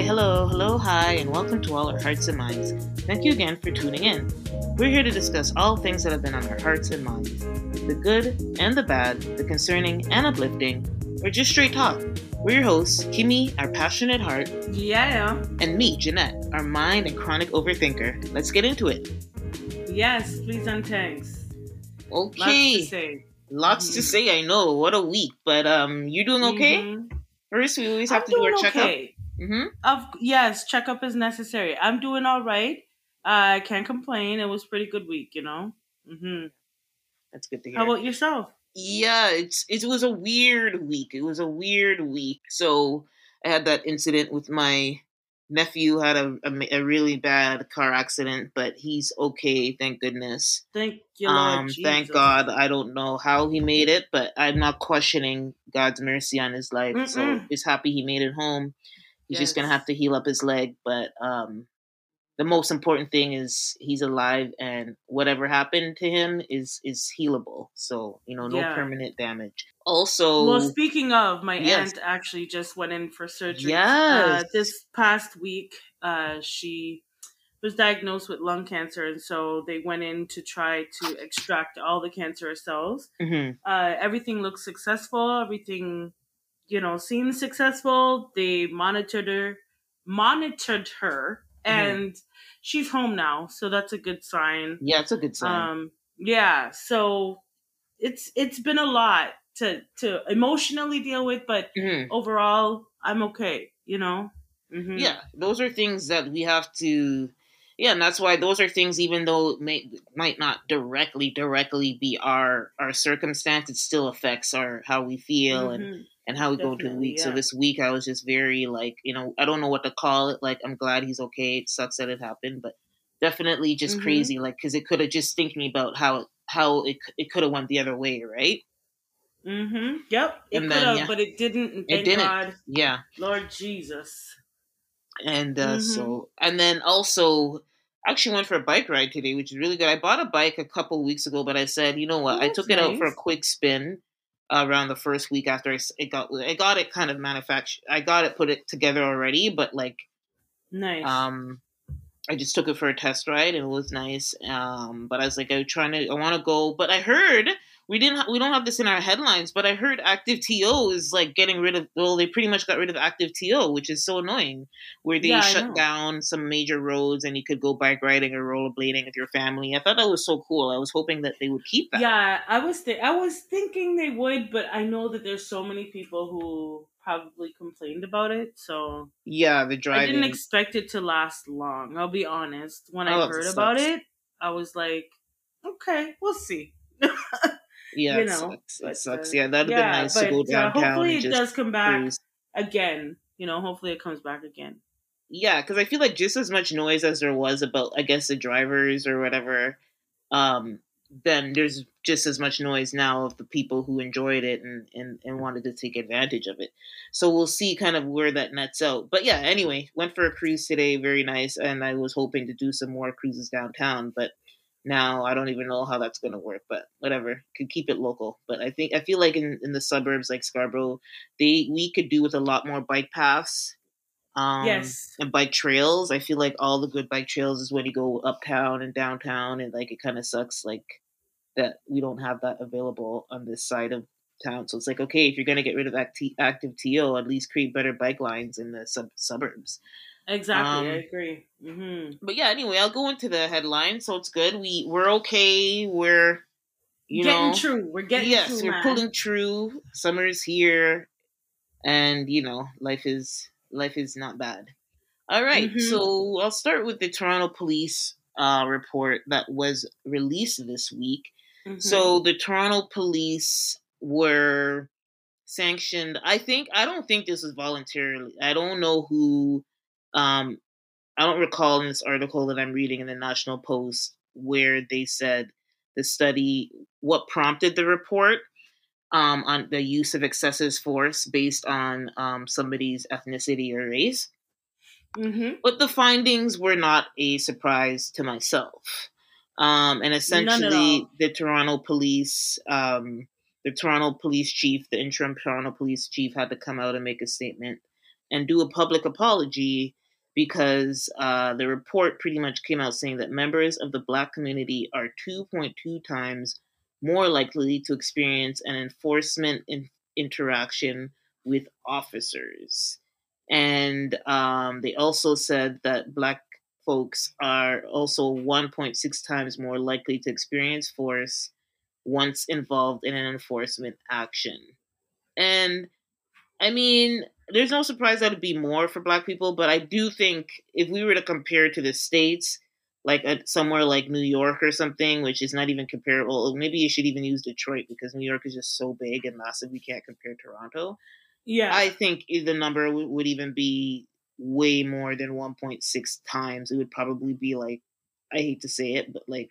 Hi, hello, hello, hi, and welcome to All Our Hearts and Minds. Thank you again for tuning in. We're here to discuss all things that have been on our hearts and minds the good and the bad, the concerning and uplifting, or just straight talk. We're your hosts, Kimmy, our passionate heart, Yeah. and me, Jeanette, our mind and chronic overthinker. Let's get into it. Yes, please and thanks. Lots Okay, to say. lots to Mhm. say. I know what a week, but um, you doing okay? Mhm. First, we always have I'm to do our doing checkup. Mm-hmm. Of yes, checkup is necessary. I'm doing all right. Uh, I can't complain. It was a pretty good week, you know. hmm That's good to hear. How about yourself? yeah it's it was a weird week it was a weird week so i had that incident with my nephew had a, a, a really bad car accident but he's okay thank goodness Thank you, Lord um Jesus. thank god i don't know how he made it but i'm not questioning god's mercy on his life so Mm-mm. just happy he made it home he's just gonna have to heal up his leg but um the most important thing is he's alive and whatever happened to him is is healable so you know no Yeah. permanent damage also Well, speaking of, my Yes. aunt actually just went in for surgery. Yes. Uh, this past week, uh, she was diagnosed with lung cancer, and so they went in to try to extract all the cancerous cells. Mhm. Uh, everything looks successful. Everything, you know, seems successful. They monitored her, monitored her, Mhm. and she's home now. So that's a good sign. yeah it's a good sign Um, yeah. So it's it's been a lot to to emotionally deal with, but Mhm. overall, I'm okay. You know. hmm yeah those are things that we have to yeah and that's why those are things even though it may might not directly directly be our our circumstance it still affects our how we feel and Mhm. And how we go to the Definitely, week. So this week I was just very like, you know, I don't know what to call it. Like I'm glad he's okay. It sucks that it happened, but definitely just Mhm. crazy. Like because it could have just thinking about how how it it could have went the other way, right? Mm-hmm. Yep. It could have, yeah. but it didn't. It didn't. God, Yeah, Lord Jesus. and uh, Mhm. so and then also. Actually went for a bike ride today, which is really good. I bought a bike a couple weeks ago, but I said, you know what? I took it out for a quick spin around the first week after it got I got it kind of manufactured. I got it put it together already, but like Nice. Um, I just took it for a test ride and it was nice. Um, but I was like, I'm trying to, I want to go. But I heard we didn't, ha- we don't have this in our headlines. But I heard Active TO is like getting rid of. Well, they pretty much got rid of Active TO, which is so annoying. Where they Yeah, shut down some major roads and you could go bike riding or rollerblading with your family. I thought that was so cool. I was hoping that they would keep that. yeah, I was th- I was thinking they would, but I know that there's so many people who probably complained about it, so Yeah, the driving. I didn't expect it to last long. I'll be honest. When Oh, I heard about it, I was like, okay, we'll see. yeah, you it know, sucks. but, It sucks. uh, Yeah, that'd have yeah, been nice to go but, downtown hopefully and it just does come back cruise. again. You know, hopefully it comes back again. Yeah, because I feel like just as much noise as there was about, I guess, the drivers or whatever, um, then there's just as much noise now of the people who enjoyed it and, and, and wanted to take advantage of it. So we'll see kind of where that nets out. But yeah, anyway, went for a cruise today, very nice, and I was hoping to do some more cruises downtown, but now I don't even know how that's going to work. But whatever, could keep it local. But I think I feel like in, in the suburbs like Scarborough, they we could do with a lot more bike paths. Um, yes. and bike trails. I feel like all the good bike trails is when you go uptown and downtown, and like it kind of sucks like that we don't have that available on this side of town. So it's like okay, if you're gonna get rid of acti- active TO, at least create better bike lines in the sub- suburbs. Exactly. I Um, agree. hmm But yeah, anyway, I'll go into the headline. So it's good. We we're okay. We're you getting know true. We're getting yes, we're pulling true. Summer's here, and you know life is life is not bad. All right, Mhm. so I'll start with the Toronto Police uh, report that was released this week. Mhm. So the Toronto Police were sanctioned. I think I don't think this was voluntarily. I don't know who. Um, I don't recall in this article that I'm reading in the National Post where they said the study what prompted the report um, on the use of excessive force based on um, somebody's ethnicity or race. Mhm. But the findings were not a surprise to myself. Um, and essentially, the Toronto police, um, the Toronto police chief, the interim Toronto police chief, had to come out and make a statement and do a public apology because uh, the report pretty much came out saying that members of the black community are 2.2 times more likely to experience an enforcement in- interaction with officers. And um, they also said that black folks are also 1.6 times more likely to experience force once involved in an enforcement action. And I mean, there's no surprise that it'd be more for black people, but I do think if we were to compare to the states, like a, somewhere like New York or something, which is not even comparable, oh, maybe you should even use Detroit because New York is just so big and massive, we can't compare Toronto. Yeah, I think the number w- would even be way more than 1.6 times. It would probably be like, I hate to say it, but like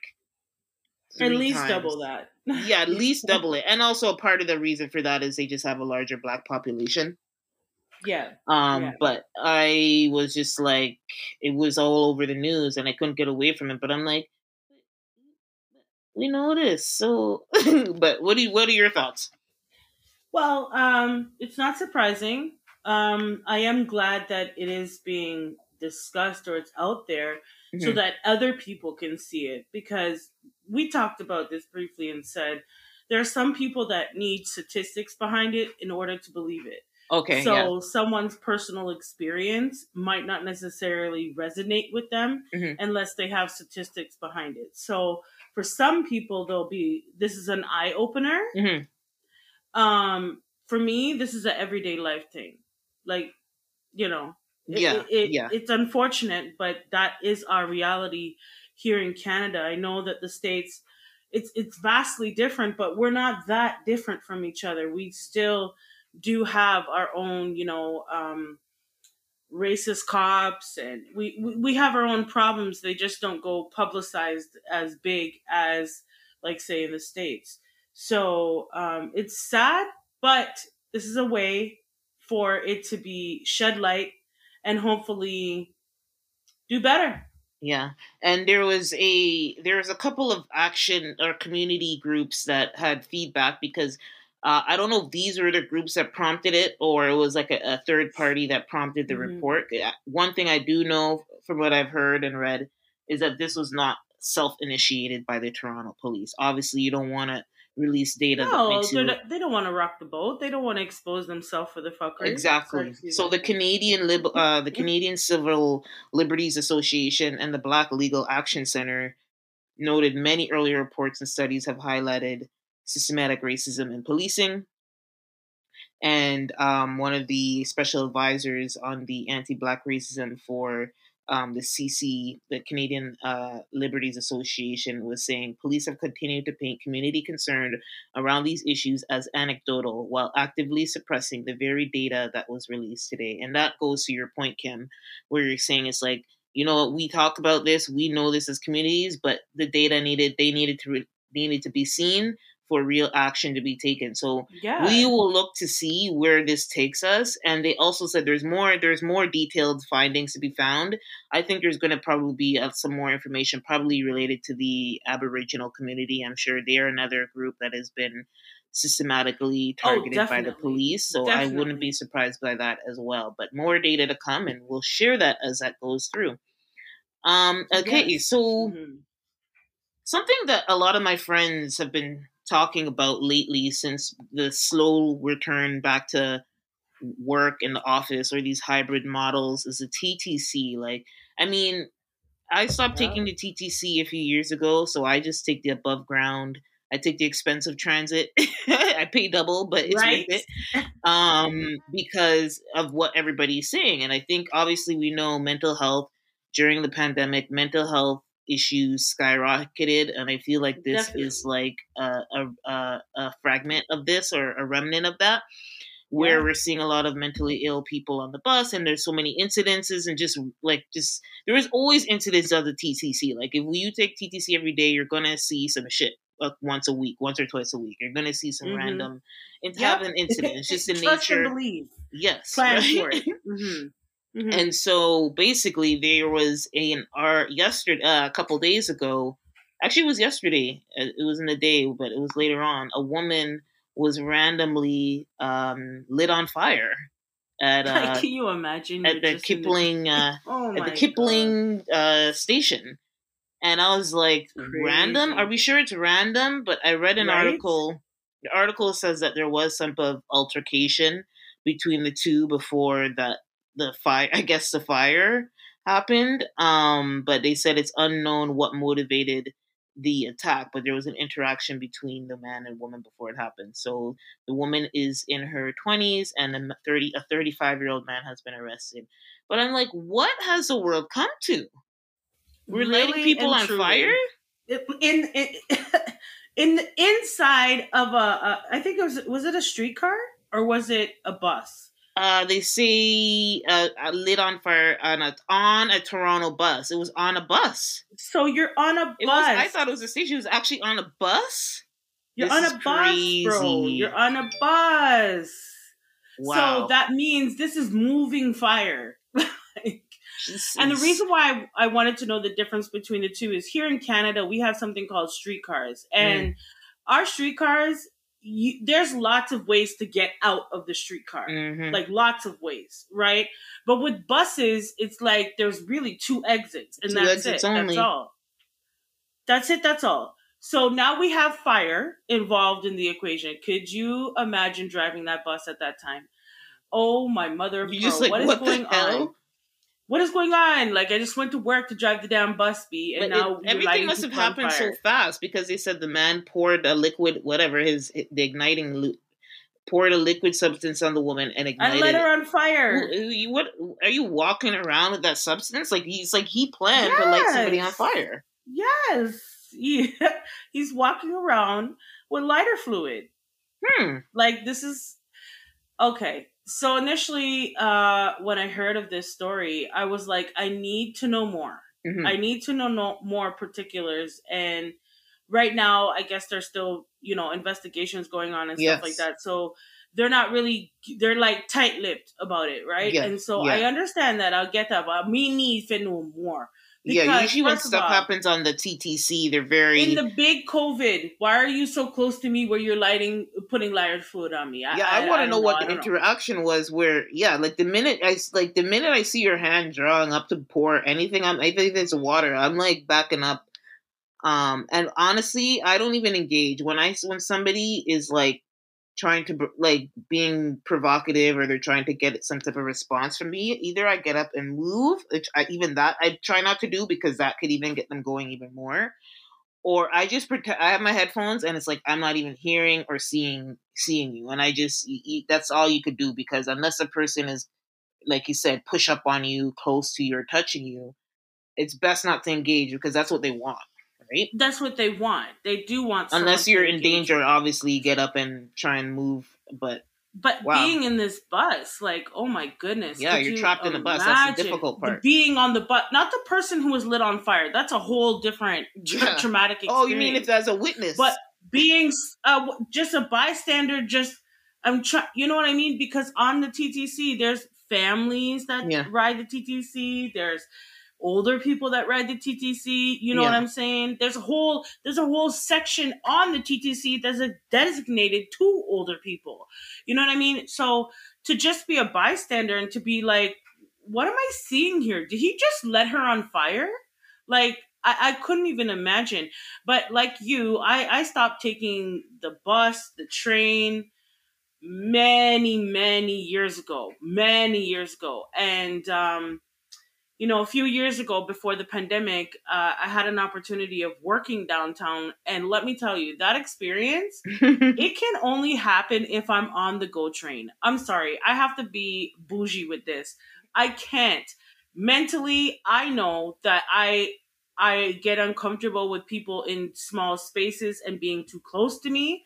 at least times. double that. Yeah, at least double it. And also part of the reason for that is they just have a larger black population. Yeah, Um, Yeah. but I was just like, it was all over the news, and I couldn't get away from it. But I'm like, we know this, so. but what do you, what are your thoughts? Well, um, it's not surprising. Um, I am glad that it is being discussed or it's out there so Mhm. that other people can see it because we talked about this briefly and said there are some people that need statistics behind it in order to believe it. Okay, so yeah, someone's personal experience might not necessarily resonate with them Mhm. unless they have statistics behind it. So for some people, they'll be this is an eye opener. Mhm. Um, for me, this is an everyday life thing. Like, you know, it- Yeah, it- yeah. it's unfortunate, but that is our reality here in Canada. I know that the states, it's it's vastly different, but we're not that different from each other. We still do have our own, you know, um, racist cops, and we, we have our own problems. They just don't go publicized as big as, like, say, in the states. So um, it's sad, but this is a way for it to be shed light and hopefully do better. Yeah, and there was a there was a couple of action or community groups that had feedback because uh, I don't know if these were the groups that prompted it or it was like a, a third party that prompted the Mhm. report. One thing I do know from what I've heard and read is that this was not self initiated by the Toronto police. Obviously, you don't want to release data. that No, makes they're you- not- they don't want to rock the boat. They don't want to expose themselves for the fuckery. Exactly. So the Canadian Lib- uh, the Canadian Civil Liberties Association and the Black Legal Action Center noted many earlier reports and studies have highlighted systematic racism in policing. And um, one of the special advisors on the anti-black racism for um, the CC, the Canadian uh, Liberties Association, was saying police have continued to paint community concern around these issues as anecdotal while actively suppressing the very data that was released today. And that goes to your point, Kim, where you're saying it's like, you know, we talk about this, we know this as communities, but the data needed, they needed to, re- needed to be seen for real action to be taken. So yeah, we will look to see where this takes us. And they also said there's more there's more detailed findings to be found. I think there's going to probably be uh, some more information probably related to the aboriginal community. I'm sure they're another group that has been systematically Oh, targeted by the police. So i wouldn't be surprised by that as well. But more data to come and we'll share that as that goes through. Um okay Yes. so Mhm. something that a lot of my friends have been talking about lately since the slow return back to work in the office or these hybrid models is the TTC. Like, I mean, I stopped Yeah. taking the TTC a few years ago, so I just take the above ground. I take the expensive transit. I pay double, but it's Right. worth it um, because of what everybody's saying. And I think obviously we know mental health during the pandemic, mental health issues skyrocketed, and I feel like this is like a, a, a, a fragment of this or a remnant of that. Where Yeah. we're seeing a lot of mentally ill people on the bus, and there's so many incidences, and just like just there is always incidents of the TTC. Like if you take TTC every day, you're gonna see some shit like once a week, once or twice a week. You're gonna see some Mhm. random and Yep. have an incident. It's just the Trust and nature. believe. Yes, Plan right? for it. Mhm. Mhm. And so basically, there was a, an art yesterday, uh, a couple days ago. Actually, it was yesterday. uh, It was in the day, but it was later on. A woman was randomly um, lit on fire at uh, Can you imagine? at the Kipling uh, oh at the Kipling uh, station, and I was like, Crazy. random? Are we sure it's random? But I read an Right? article. The article says that there was some of altercation between the two before that the fire. I guess the fire happened. Um, but they said it's unknown what motivated the attack, but there was an interaction between the man and woman before it happened. So the woman is in her twenties, and a thirty a thirty five year old man has been arrested. But I'm like, what has the world come to? We're lighting Really people on truly. fire? in in in the inside of a, a I think it was was it a streetcar or was it a bus? Uh, they say a, uh, lit on fire on a on a Toronto bus. It was on a bus. So you're on a bus. It was. I thought it was a station. It was actually on a bus. you're this on a bus, bro. You're on a bus. Wow. So that means this is moving fire. And the reason why I, I wanted to know the difference between the two is here in Canada, we have something called streetcars. And our streetcars, you, there's lots of ways to get out of the streetcar. Mhm. Like lots of ways, right? But with buses, it's like there's really two exits, and Two that's exits it. only. That's all. That's it. That's all. So now we have fire involved in the equation. Could you imagine driving that bus at that time? Oh my mother you just like what is what going hell? on? What is going on? Like I just went to work to drive the damn bus be, and But now it- everything must have happened so fast because they said the man poured a liquid, whatever his the igniting lu- poured a liquid substance on the woman and ignited. let it. her on fire. You- what are you walking around with that substance? Like he's like he planned to light somebody on fire. Yes, yeah. he's walking around with lighter fluid. Hmm. like this is okay so initially uh when i heard of this story i was like i need to know more. Mhm. i need to know no, more particulars. And right now i guess there's still you know investigations going on and stuff Yes. like that. So they're not really they're like tight-lipped about it right? Yeah, and so i understand that. I'll get that. But me need to know more yeah, usually when stuff all, happens on the TTC, they're very in the big covid why are you so close to me where you're lighting putting lighter fluid on me yeah. I, want to know don't what the know. interaction was. Where yeah, like the minute I like the minute I see your hand drawing up to pour anything, I'm I think there's water. I'm like backing up. Um, and honestly, I don't even engage when I when somebody is like trying to like being provocative or they're trying to get some type of response from me. Either I get up and move, which I, even that I try not to do because that could even get them going even more. Or I just pretend I have my headphones and it's like I'm not even hearing or seeing seeing you, and I just y- y- that's all you could do because unless a person is like you said push up on you close to you or touching you, it's best not to engage because that's what they want, right? That's what they want. They do want. Unless you're in danger, with. obviously get up and try and move. But But Wow. being in this bus, like, oh my goodness. Yeah, you're you trapped in the bus. That's the difficult the part. being on the bus, not the person who was lit on fire. That's a whole different tra- Yeah. traumatic experience. oh, you mean if that's a witness? But being uh, just a bystander, just I'm trying. You know what I mean? Because on the TTC, there's families that Yeah. ride the TTC. There's older people that ride the TTC. You know what I'm saying? There's a whole there's a whole section on the TTC that's a designated to older people. You know what I mean? So to just be a bystander and to be like, what am I seeing here? Did he just let her on fire? Like I, I couldn't even imagine. But like you, I, I stopped taking the bus, the train many, many years ago. Many years ago. And um, you know, a few years ago before the pandemic, uh, I had an opportunity of working downtown. And let me tell you, that experience, it can only happen if I'm on the GO train. I'm sorry, I have to be bougie with this. I can't. Mentally, I know that I I get uncomfortable with people in small spaces and being too close to me.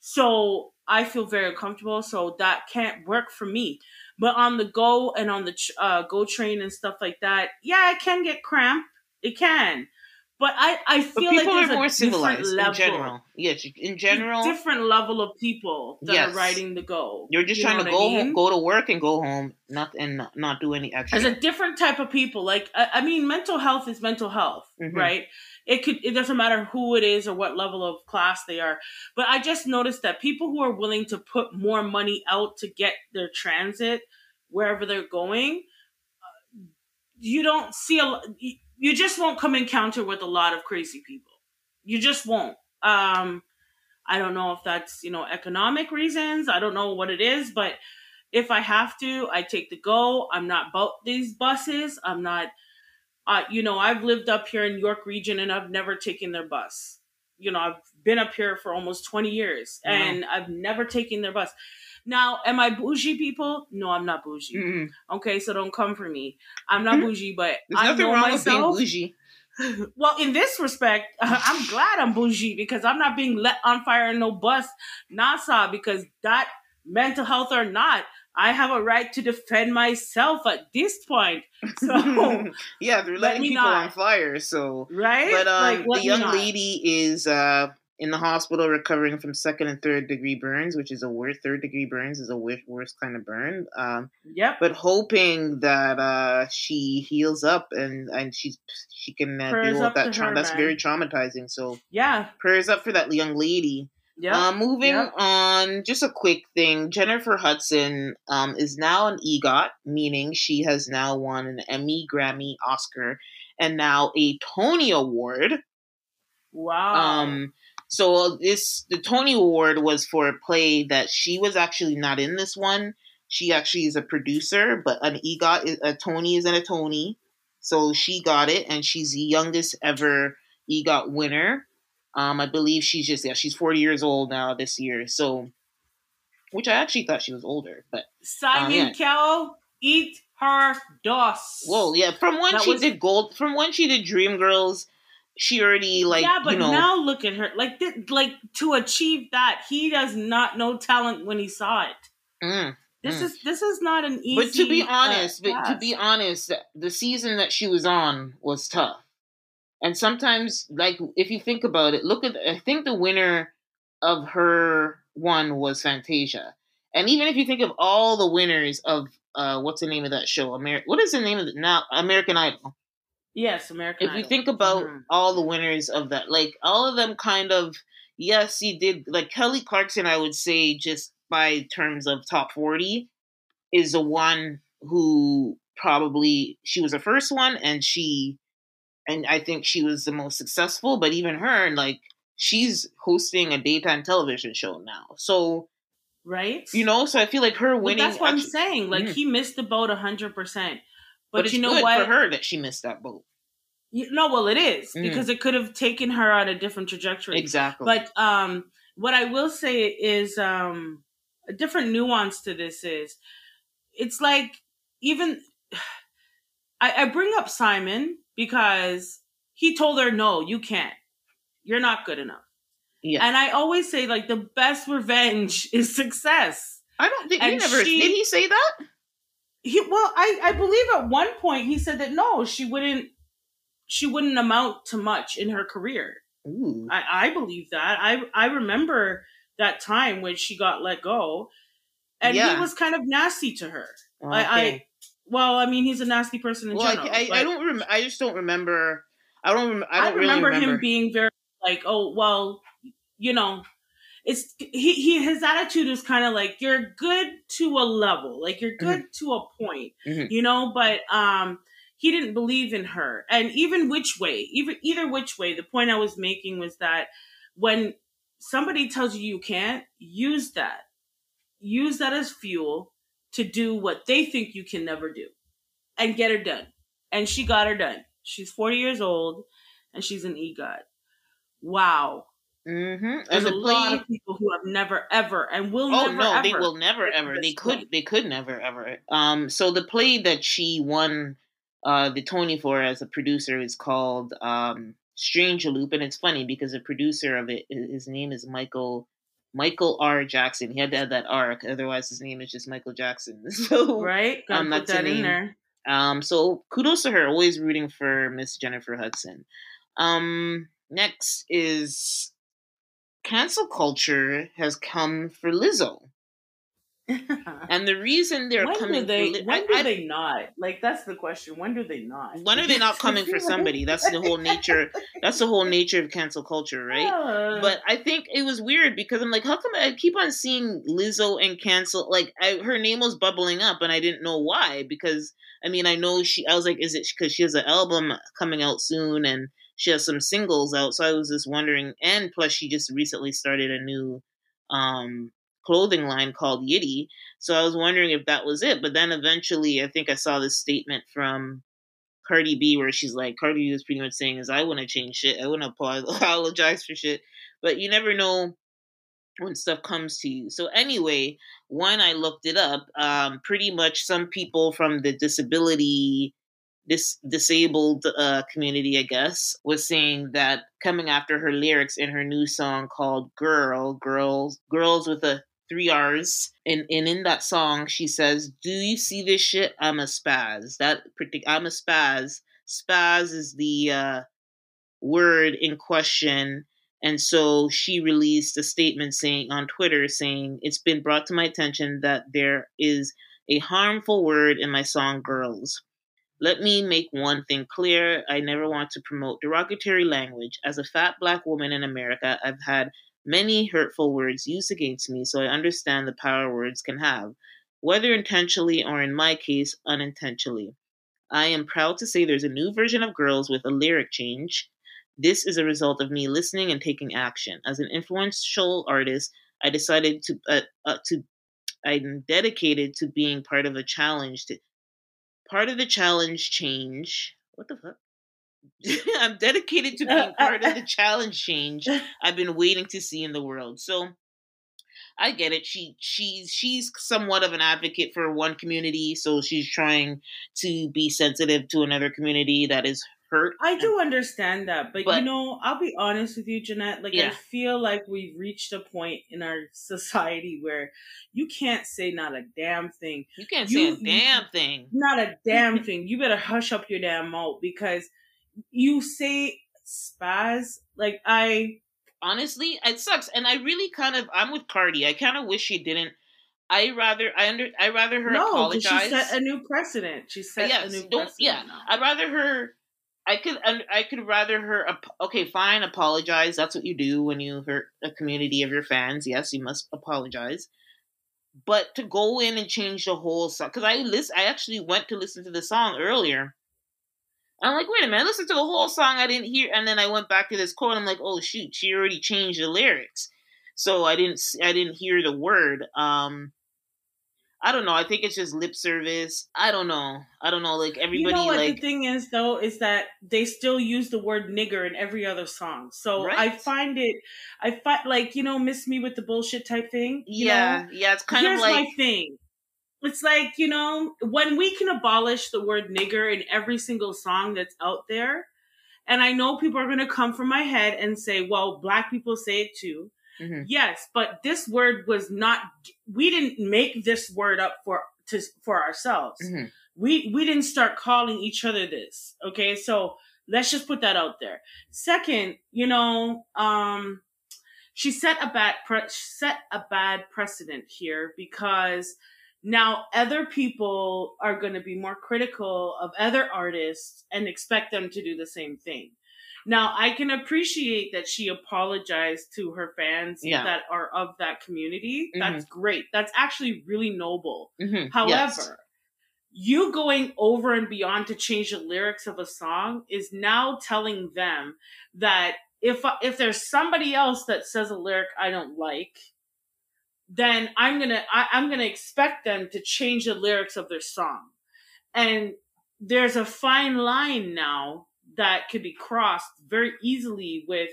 So I feel very uncomfortable. So that can't work for me. But on the go and on the uh, go train and stuff like that, yeah, it can get cramped. It can. But I, I But feel like people there's are a more different civilized level in general. Yes, in general, different level of people that Yes. are riding the go. you're just You trying to go I mean? home, go to work and go home, not and not, not do any extra. There's a different type of people. Like I, I mean, mental health is mental health, Mhm. right? It could it doesn't matter who it is or what level of class they are. But I just noticed that people who are willing to put more money out to get their transit wherever they're going, uh, you don't see a you just won't come encounter with a lot of crazy people. You just won't. Um, I don't know if that's you know economic reasons. I don't know what it is, but if I have to, I take the go. I'm not about these buses. I'm not. Uh, you know, I've lived up here in York Region, and I've never taken their bus. You know, I've been up here for almost 20 years, and I've never taken their bus. Now, am I bougie, people? No, I'm not bougie. Mm-hmm. Okay, so don't come for me. I'm not bougie, but There's I nothing know wrong with being myself. bougie. Well, in this respect, I'm glad I'm bougie because I'm not being let on fire in no bus, NASA, because that mental health or not, I have a right to defend myself at this point. So, yeah, they're letting people not. on fire. So, right? but um, Like, the young lady is uh in the hospital recovering from second and third degree burns, which is a worst third degree burns is a worst kind of burn. Um, Yep. but hoping that uh she heals up and and she's she can uh, deal with that trauma. That's man. very traumatizing. So yeah. prayers up for that young lady. Yep. Um, moving Yep. on, just a quick thing. Jennifer Hudson um, is now an EGOT, meaning she has now won an Emmy, Grammy, Oscar, and now a Tony Award. wow. Um, so this the Tony Award was for a play that she was actually not in this one. She actually is a producer, but an EGOT, is, a Tony is in a Tony, so she got it, and she's the youngest ever EGOT winner. Um, I believe she's just yeah, she's forty years old now this year. So, which I actually thought she was older, but Simon yeah. Cowell, eat her dust. whoa, yeah. From when That she was- did Gold, from when she did Dreamgirls, she already like yeah, but you know. now look at her. Like, th- like to achieve that, he does not know talent when he saw it. mm. This Mm. is this is not an easy. But to be uh, honest, but to be honest, the season that she was on was tough. And sometimes, like if you think about it, look at I think the winner of her one was Fantasia. And even if you think of all the winners of uh, what's the name of that show? Amer- what is the name of it now? American Idol. yes, American. If you think about Mhm. all the winners of that, like all of them kind of, yes, he did. Like Kelly Clarkson, I would say, just by terms of top 40, is the one who probably, she was the first one and she, and I think she was the most successful, but even her, like, she's hosting a daytime television show now. So, right, you know, so I feel like her Well, winning. that's what I'm saying. Like Mm. he missed the boat hundred percent. but, But, you know what? for her that she missed that boat. You, no, well, it is Mm. because it could have taken her on a different trajectory. Exactly. But um, what I will say is um, a different nuance to this is it's like even I, I bring up Simon because he told her, no, you can't. You're not good enough. yeah. And I always say, like, the best revenge is success. I don't think he never, she- did he say that? He, well, I, I believe at one point he said that no, she wouldn't, she wouldn't amount to much in her career. Ooh. I, I believe that. I I remember that time when she got let go, and Yeah. he was kind of nasty to her. I, I well, I mean, he's a nasty person in well, general. I, I, I don't. Rem- I just don't remember. I don't. Rem- I I don't remember, really remember him being very like, oh well, you know, it's he, he his attitude is kind of like you're good to a level, like you're good to a point, Mhm. you know, but um. He didn't believe in her, and even which way, even either which way. The point I was making was that when somebody tells you you can't, use that, use that as fuel to do what they think you can never do, and get her done. And she got her done. She's forty years old, and she's an EGOT. Wow, Mm-hmm. There's the a lot of people who have never ever and will Oh never no, ever. they will never ever. They could. They could never ever. Um. So the play that she won, uh, the Tony for as a producer is called um Strange Loop, and it's funny because the producer of it, his name is Michael. Michael R. Jackson. He had to add that R, otherwise his name is just Michael Jackson. So Right? Gotta Um, put that's her that in there. Um, so kudos to her, always rooting for Miss Jennifer Hudson. Um, next is cancel culture has come for Lizzo. and the reason they're when coming do they for, when I- do I- they not like that's the question when do they not when are they not coming for somebody? That's the whole nature. That's the whole nature of cancel culture, right? Uh, But I think it was weird because I'm like, how come I keep on seeing Lizzo and cancel? Like, I, her name was bubbling up, and I didn't know why. Because I mean, I know she. I was like, is it because she has an album coming out soon, and she has some singles out? So I was just wondering. And plus, she just recently started a new um clothing line called Yitty. So I was wondering if that was it. But then eventually, I think I saw this statement from Cardi B where she's like, Cardi B was pretty much saying, "Is I want to change shit. I want to apologize for shit." But you never know when stuff comes to you. So anyway, when I looked it up, um, pretty much some people from the disability dis- disabled uh, community, I guess, was saying that coming after her lyrics in her new song called "Girl," girls, girls with a three R's, and and in that song she says, "Do you see this shit? I'm a spaz." That I'm a spaz. Spaz is the uh, word in question. And so she released a statement saying on Twitter saying, It's been brought to my attention that there is a harmful word in my song Girls. Let me make one thing clear. I never want to promote derogatory language. As a fat black woman in America, I've had many hurtful words used against me, so I understand the power words can have, whether intentionally or in my case, unintentionally. I am proud to say there's a new version of Girls with a lyric change. This is a result of me listening and taking action. As an influential artist, I decided to uh, uh, to I'm dedicated to being part of a challenge to part of the challenge change. What the fuck? I'm dedicated to being part of the challenge change I've been waiting to see in the world. So I get it. She she's she's somewhat of an advocate for one community, so she's trying to be sensitive to another community that is hurt. I do understand that, but, But- you know, I'll be honest with you, Jeanette. Like, I feel like we've reached a point in our society where you can't say not a damn thing. You can't You- say a damn thing. Not a damn thing. You better hush up your damn mouth because you say spaz. Like, I. honestly, it sucks. And I really kind of, I'm with Cardi. I kind of wish she didn't. I rather, I under, I rather her no, apologize. she set a new precedent. She set yes, a new precedent. yeah. now. I'd rather her. I could, I could rather her. Okay, fine, apologize. That's what you do when you hurt a community of your fans. Yes, you must apologize. But to go in and change the whole song, because I list, I actually went to listen to the song earlier. I'm like, wait a minute, I listened to the whole song. I didn't hear, and then I went back to this quote. I'm like, oh shoot, she already changed the lyrics, so I didn't, I didn't hear the word. Um, I don't know. I think it's just lip service. I don't know. I don't know. Like everybody, you know what like the thing is though is that they still use the word nigger in every other song. So I find it, I find like you know, miss me with the bullshit type thing. you yeah, know? yeah. It's kind Here's of like my thing. It's like you know when we can abolish the word nigger in every single song that's out there, and I know people are going to come from my head and say, "Well, black people say it too." Mhm. Yes, but this word was not. We didn't make this word up for to for ourselves. Mhm. We we didn't start calling each other this. Okay, so let's just put that out there. Second, you know, um, she set a bad pre- set a bad precedent here because now other people are going to be more critical of other artists and expect them to do the same thing. Now, I can appreciate that she apologized to her fans Yeah. that are of that community. That's great. That's actually really noble. Mhm. However, Yes. you going over and beyond to change the lyrics of a song is now telling them that if if there's somebody else that says a lyric I don't like, then I'm gonna I, I'm gonna expect them to change the lyrics of their song, and there's a fine line now that could be crossed very easily with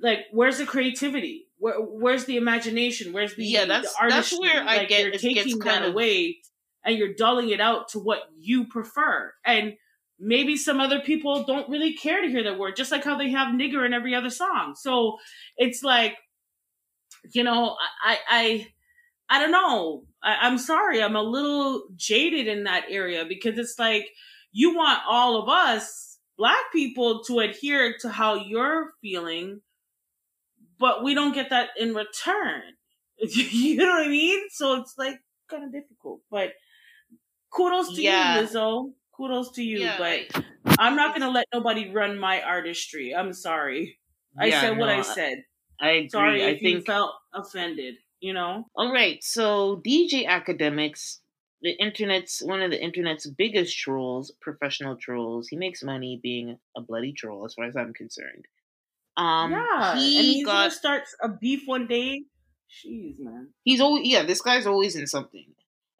like where's the creativity? Where, where's the imagination? Where's the Yeah, that's- the that's where I like get- you're it gets taking kind that of- away and you're dulling it out to what you prefer. And maybe some other people don't really care to hear that word just like how they have nigger in every other song. So it's like you know i i i don't know I, i'm sorry i'm a little jaded in that area because it's like you want all of us black people to adhere to how you're feeling but we don't get that in return you know what I mean? So it's like kind of difficult, but kudos to Yeah. you, Lizzo. Kudos to you, Yeah, but I'm not gonna let nobody run my artistry. I'm sorry. I Yeah, said what I said. I agree. Sorry I if you think felt offended. You know. All right, so DJ Akademiks, the internet's one of the internet's biggest trolls, professional trolls. He makes money being a bloody troll, as far as I'm concerned. Um, yeah, he and he's gonna got start a beef one day. Jeez, man. he's always yeah. This guy's always in something,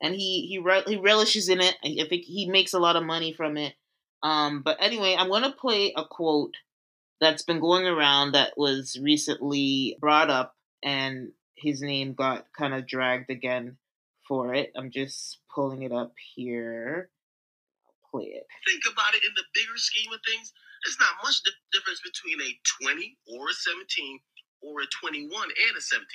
and he he re- he relishes in it. I I think he makes a lot of money from it. Um, but anyway, I'm gonna play a quote that's been going around that was recently brought up, and his name got kind of dragged again for it. I'm just pulling it up here. I'll play it. think about it in the bigger scheme of things, there's not much di- difference between a 20 or a 17 or a 21 and a 17.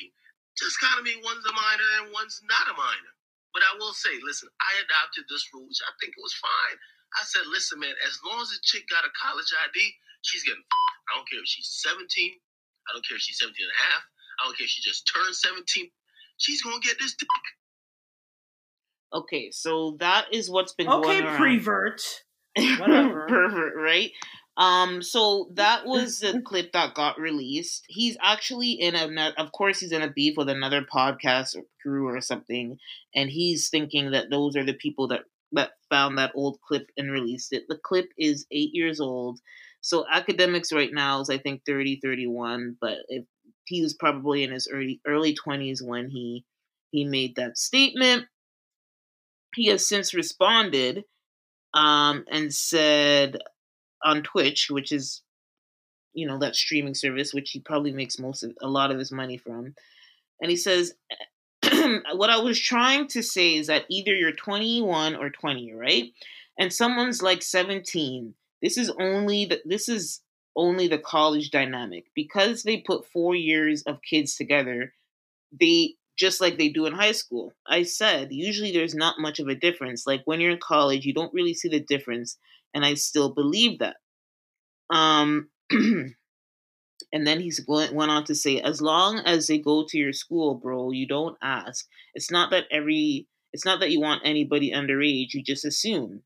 Just kind of mean one's a minor and one's not a minor. But I will say, listen, I adopted this rule, which I think it was fine. I said, listen, man, as long as the chick got a college ID, she's getting. f***ed. I don't care if she's 17. I don't care if she's 17 and a half. I don't care if she just turned 17. She's going to get this dick. Okay, so that is what's been Okay, going around. prevert. Whatever. Pervert, right? Um, so that was the clip that got released. He's actually in a, of course, he's in a beef with another podcast crew or something, and he's thinking that those are the people that that found that old clip and released it. The clip is eight years old, so Akademiks right now is I think 30, 31, but if he was probably in his early early twenties when he he made that statement. He has since responded um, and said on Twitch, which is you know that streaming service, which he probably makes most of a lot of his money from, and he says, "What I was trying to say is that either you're 21 or 20, right? And someone's like 17. This is only the this is only the college dynamic because they put four years of kids together. They just like they do in high school. I said usually there's not much of a difference. Like when you're in college, you don't really see the difference, and I still believe that. Um, and then he's going, went on to say, as long as they go to your school, bro, you don't ask. It's not that every, it's not that you want anybody underage. You just assume.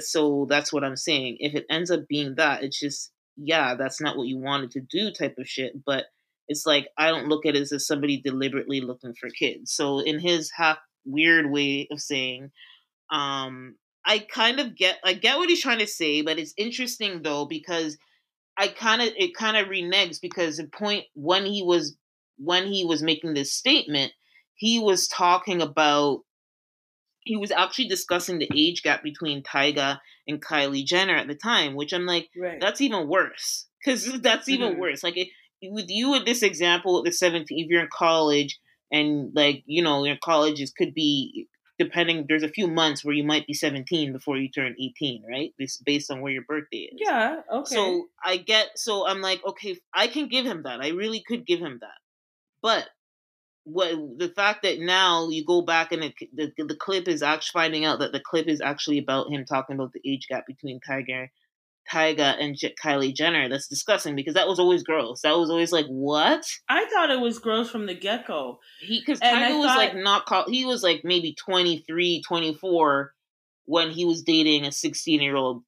So that's what I'm saying. If it ends up being that, it's just yeah, that's not what you wanted to do type of shit. But it's like I don't look at it as somebody deliberately looking for kids. So in his half weird way of saying, um, I kind of get I get what he's trying to say, but it's interesting though because I kind of it kind of reneges because the point when he was when he was making this statement, he was talking about he was actually discussing the age gap between Tyga and Kylie Jenner at the time, which I'm like, Right. that's even worse because that's even Mhm. worse. Like it, with you with this example, the 17, if you're in college and like you know your colleges could be depending. There's a few months where you might be 17 before you turn 18, right? This based on where your birthday is. yeah. Okay. So I get. So I'm like, okay, I can give him that. I really could give him that. But what the fact that now you go back and it, the the clip is actually finding out that the clip is actually about him talking about the age gap between Tiger, Tyga and J- Kylie Jenner. That's disgusting because that was always gross. That was always like what I thought it was gross from the get go. he because Tyga was thought- like not call, he was like maybe 23, 24 when he was dating a 16 year old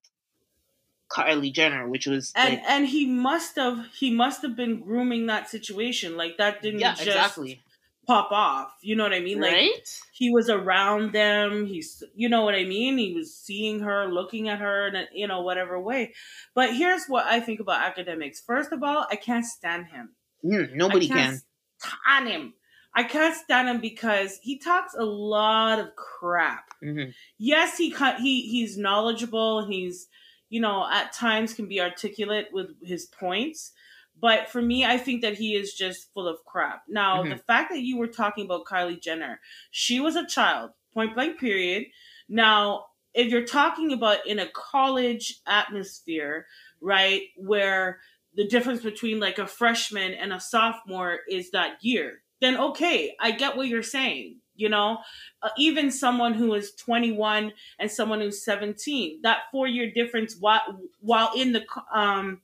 Kylie Jenner, which was And like, and he must have he must have been grooming that situation. Like that didn't yeah, just exactly. Pop off. You know what I mean? Like right? he was around them. He's, you know what I mean? He was seeing her, looking at her in a, you know, whatever way. But here's what I think about Akademiks. First of all, I can't stand him. Mm, nobody I can. can't stand him. I can't stand him because he talks a lot of crap. hmm Yes, he cut. He he's knowledgeable. He's, you know, at times can be articulate with his points. But for me, I think that he is just full of crap. Now, Mhm. the fact that you were talking about Kylie Jenner, she was a child, point blank, period. Now, if you're talking about in a college atmosphere, right, where the difference between like a freshman and a sophomore is that year, then okay, I get what you're saying. You know, uh, even someone who is 21 and someone who's 17, that four year difference while while in the um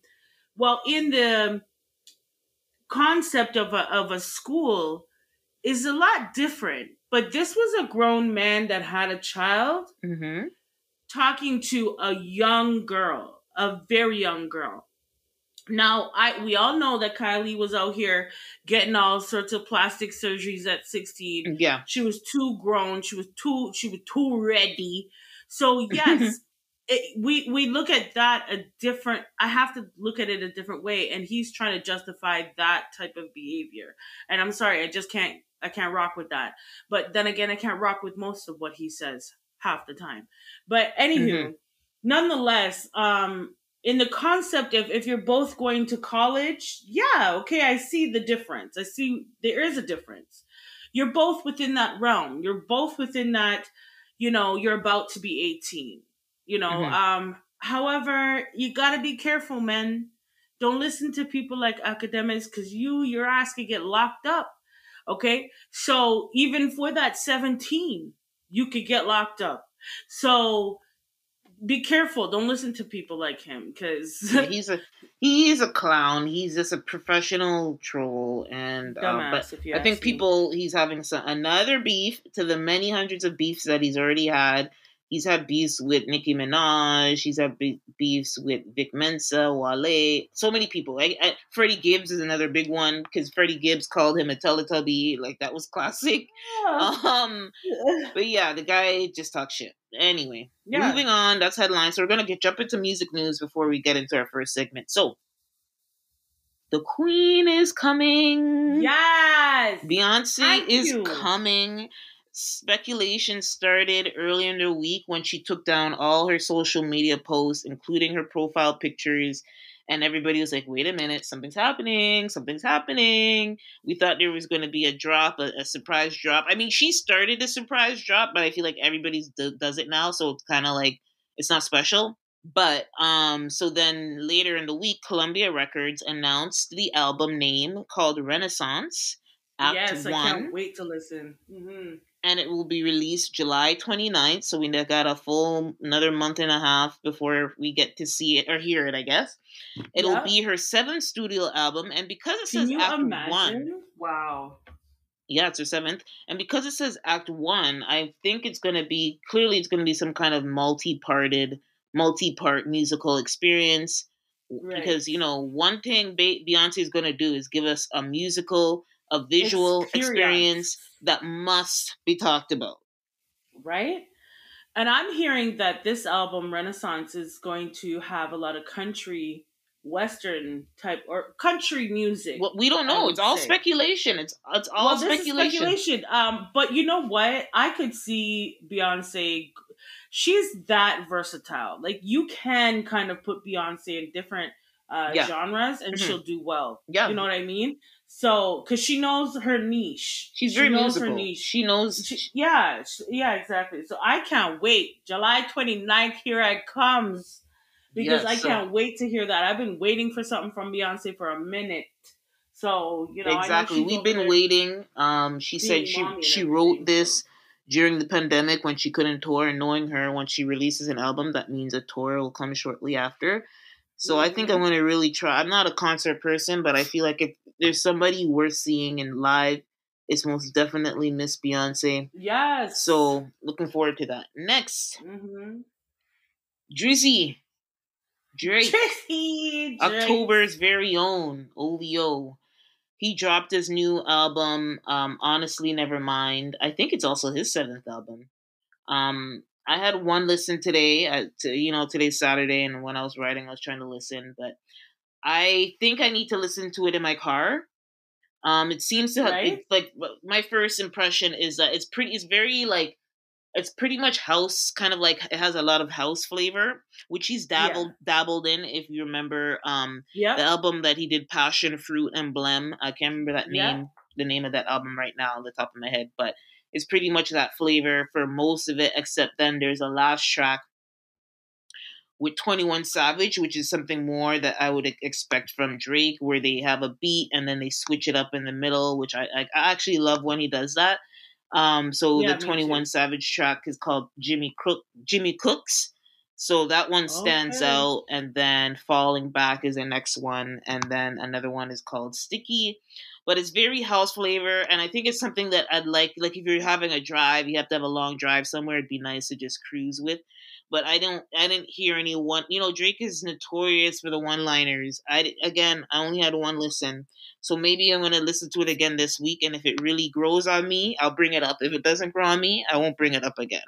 while in the concept of a of a school is a lot different. But this was a grown man that had a child Mm-hmm. talking to a young girl, a very young girl. Now, I we all know that Kylie was out here getting all sorts of plastic surgeries at 16. Yeah. She was too grown. She was too she was too ready. So yes, it, we we look at that a different. I have to look at it a different way, and he's trying to justify that type of behavior. And I'm sorry, I just can't. I can't rock with that. But then again, I can't rock with most of what he says half the time. But anywho, Mhm. nonetheless, um, in the concept of if you're both going to college, yeah, okay, I see the difference. I see there is a difference. You're both within that realm. You're both within that, you know, you're about to be 18. You know, Mhm. um, however, you gotta be careful, man. Don't listen to people like Akademiks because you, your ass could get locked up. Okay. So even for that 17, you could get locked up. So be careful. Don't listen to people like him because Yeah, he's a he's a clown. He's just a professional troll, and dumbass. but I think me. people he's having some another beef to the many hundreds of beefs that he's already had. He's had beefs with Nicki Minaj. He's had be- beefs with Vic Mensa, Wale. So many people. I, I, Freddie Gibbs is another big one because Freddie Gibbs called him a Teletubby. Like that was classic. Yeah. Um, but yeah, the guy just talks shit. Anyway, Yeah. moving on. That's headlines. So we're gonna get jump into music news before we get into our first segment. So, the Queen is coming. Yes. Beyonce Thank is you. coming. Speculation started earlier in the week when she took down all her social media posts, including her profile pictures. And everybody was like, wait a minute, something's happening, something's happening. We thought there was going to be a drop, a, a surprise drop. I mean, she started a surprise drop, but I feel like everybody d- does it now. So it's kind of like, it's not special. But um, so then later in the week, Columbia Records announced the album name called Renaissance Act yes, I can't wait to listen. hmm and it will be released July 29th. So we got a full another month and a half before we get to see it or hear it. I guess it'll Yeah. be her seventh studio album, and because it Can says Act imagine? One, Wow. yeah, it's her seventh, and because it says Act One, I think it's going to be clearly it's going to be some kind of multi-parted, multi-part musical experience. Right. Because you know, one thing Be- Beyonce is going to do is give us a musical, a visual Experience. experience that must be talked about. right? And I'm hearing that this album Renaissance is going to have a lot of country, western type or country music. Well, we don't know. It's all say. speculation. It's it's all well, this speculation. speculation. Um, but you know what? I could see Beyonce. She's that versatile. Like you can kind of put Beyonce in different uh, Yeah. genres, and Mhm. she'll do well. Yeah. you know what I mean. So, because she knows her niche, She's she very knows musical. her niche. She knows. She- yeah, sh- yeah, exactly. So I can't wait. July 29th, here it comes. Because Yes, I so- can't wait to hear that. I've been waiting for something from Beyonce for a minute. So, you know, I know exactly. We've been waiting. Um, she said she she wrote this during the pandemic when she couldn't tour, and knowing her, when she releases an album, that means a tour will come shortly after. So I think. I'm going to really try. I'm not a concert person, but I feel like if there's somebody worth seeing in live, it's most definitely Miss Beyonce. Yes. So looking forward to that. Next, hmm Drizzy, Drake. Tracy, October's very own OVO. He dropped his new album, um, Honestly Nevermind. I think it's also his seventh album. Um, I had one listen today. Uh, to, you know, today's Saturday, and when I was writing, I was trying to listen, but I think I need to listen to it in my car. Um, it seems to have Right. it's like my first impression is that it's pretty. It's very like it's pretty much house kind of like it has a lot of house flavor, which he's dabbled dabbled in. If you remember, um, Yep. the album that he did, Passion Fruit and Blem. I can't remember that Yeah. name, the name of that album right now, on the top of my head, but it's pretty much that flavor for most of it. Except then there's a last track with 21 Savage, which is something more that I would expect from Drake, where they have a beat and then they switch it up in the middle, which I, I, I actually love when he does that. Um, so Yeah, the 21 too. Savage track is called Jimmy Cook, Jimmy Cooks. So that one stands Okay. out, and then Falling Back is the next one, and then another one is called Sticky. But it's very house flavor, and I think it's something that I'd like. Like if you're having a drive, you have to have a long drive somewhere. It'd be nice to just cruise with. But I don't. I didn't hear any one. You know, Drake is notorious for the one-liners. I again, I only had one listen, so maybe I'm gonna listen to it again this week. And if it really grows on me, I'll bring it up. If it doesn't grow on me, I won't bring it up again.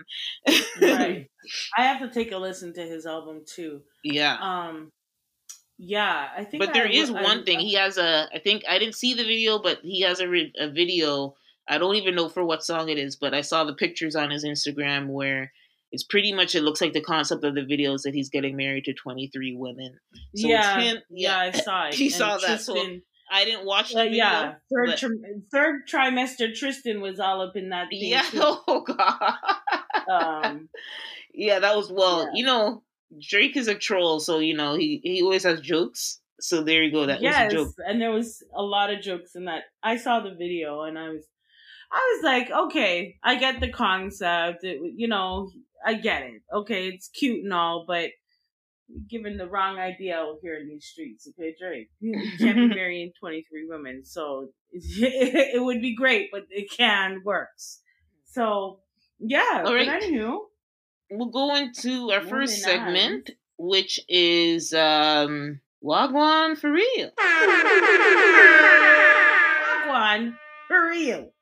right. I have to take a listen to his album too. Yeah. Um. Yeah, I think. But there I, is I, one thing. He has a. I think I didn't see the video, but he has a, a video. I don't even know for what song it is, but I saw the pictures on his Instagram where it's pretty much. It looks like the concept of the video is that he's getting married to twenty three women. So yeah, him, yeah, yeah, I saw it. he saw that. so I didn't watch the uh, video. Yeah, third but... tri- third trimester. Tristan was all up in that. yeah. Too. Oh God. um. Yeah, that was well. Yeah. You know, Drake is a troll, so you know he he always has jokes. So there you go. That yes, was a joke. and there was a lot of jokes in that. I saw the video and I was, I was like, okay, I get the concept. It, you know, I get it. Okay, it's cute and all, but given the wrong idea out here in these streets. Okay, Drake, you can't be marrying twenty three women, so it, it, would be great, but it can works. So yeah, all right. but anywho we'll go into our first segment, which is um Wagwan for real. Wagwan for real.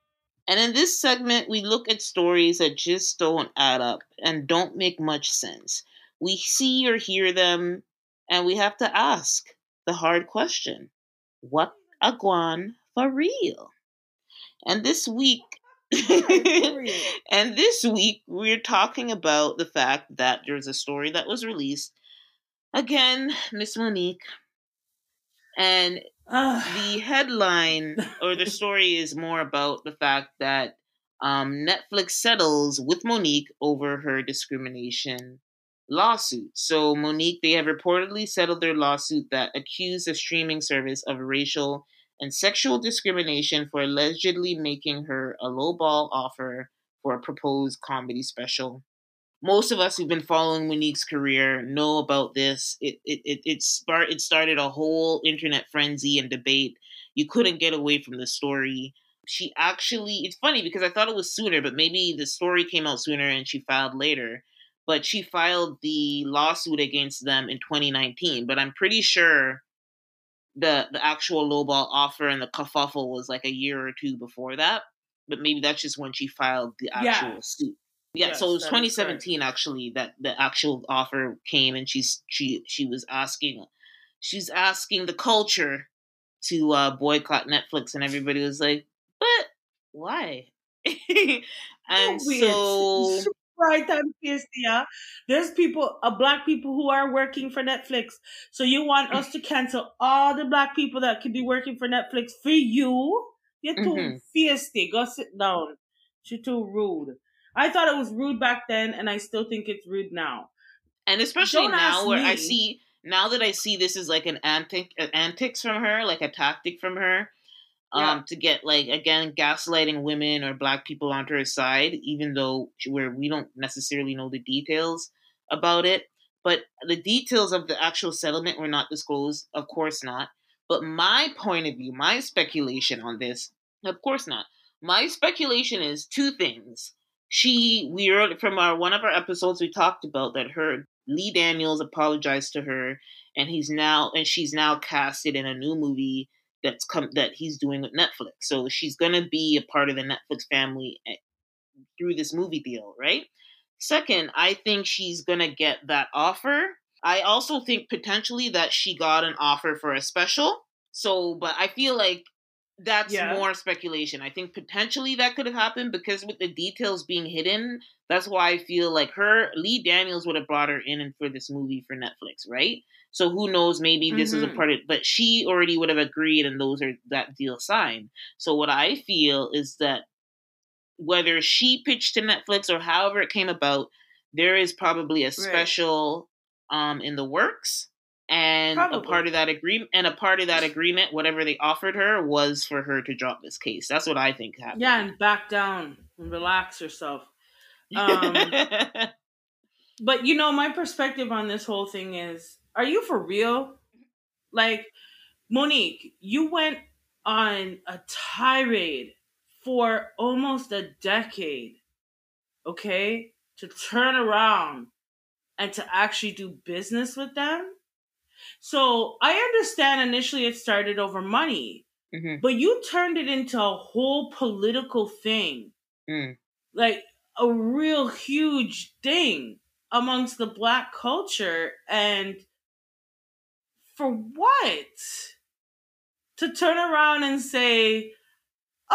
And in this segment, we look at stories that just don't add up and don't make much sense. We see or hear them, and we have to ask the hard question What a guan for real? And this week, and this week, we're talking about the fact that there's a story that was released. Again, Miss Mo'Nique. And the headline or the story is more about the fact that um, Netflix settles with Mo'Nique over her discrimination lawsuit. So, Mo'Nique, they have reportedly settled their lawsuit that accused the streaming service of racial and sexual discrimination for allegedly making her a lowball offer for a proposed comedy special. Most of us who've been following Mo'Nique's career know about this. It it it it, start, it started a whole internet frenzy and debate. You couldn't get away from the story. She actually, it's funny because I thought it was sooner, but maybe the story came out sooner and she filed later. But she filed the lawsuit against them in 2019. But I'm pretty sure the the actual lowball offer and the kerfuffle was like a year or two before that. But maybe that's just when she filed the actual yeah. suit. Yeah, yes, so it was 2017 actually that the actual offer came, and she's she she was asking, she's asking the culture to uh, boycott Netflix, and everybody was like, "But why?" and oh, so right time yeah. There's people, uh, black people who are working for Netflix. So you want us to cancel all the black people that could be working for Netflix for you? You're too mm-hmm. feisty. Go sit down. You're too rude. I thought it was rude back then, and I still think it's rude now. And especially Don't now, where me. I see now that I see this is like an antic, an antics from her, like a tactic from her um, yeah. to get like again gaslighting women or black people onto her side, even though where we don't necessarily know the details about it. But the details of the actual settlement were not disclosed, of course not. But my point of view, my speculation on this, of course not. My speculation is two things. She, we heard from our one of our episodes, we talked about that her Lee Daniels apologized to her, and he's now and she's now casted in a new movie that's come that he's doing with Netflix. So she's gonna be a part of the Netflix family eh, through this movie deal, right? Second, I think she's gonna get that offer. I also think potentially that she got an offer for a special. So, but I feel like that's yeah. more speculation. I think potentially that could have happened because with the details being hidden, that's why I feel like her Lee Daniels would have brought her in and for this movie for Netflix, right? So who knows? Maybe this mm-hmm. is a mm-hmm. part of, but she already would have agreed, and those are that deal signed. So what I feel is that whether she pitched to Netflix or however it came about, there is probably a special right. um in the works, and probably. a part of that agreement, and a part of that agreement, whatever they offered her, was for her to drop this case. That's what I think happened. Yeah, and back down and relax herself. Um, but you know, my perspective on this whole thing is are you for real? Like, Mo'Nique, you went on a tirade for almost a decade, okay, to turn around and to actually do business with them. So I understand initially it started over money, Mhm. but you turned it into a whole political thing, Mm. like a real huge thing amongst the black culture. And for what? To turn around and say,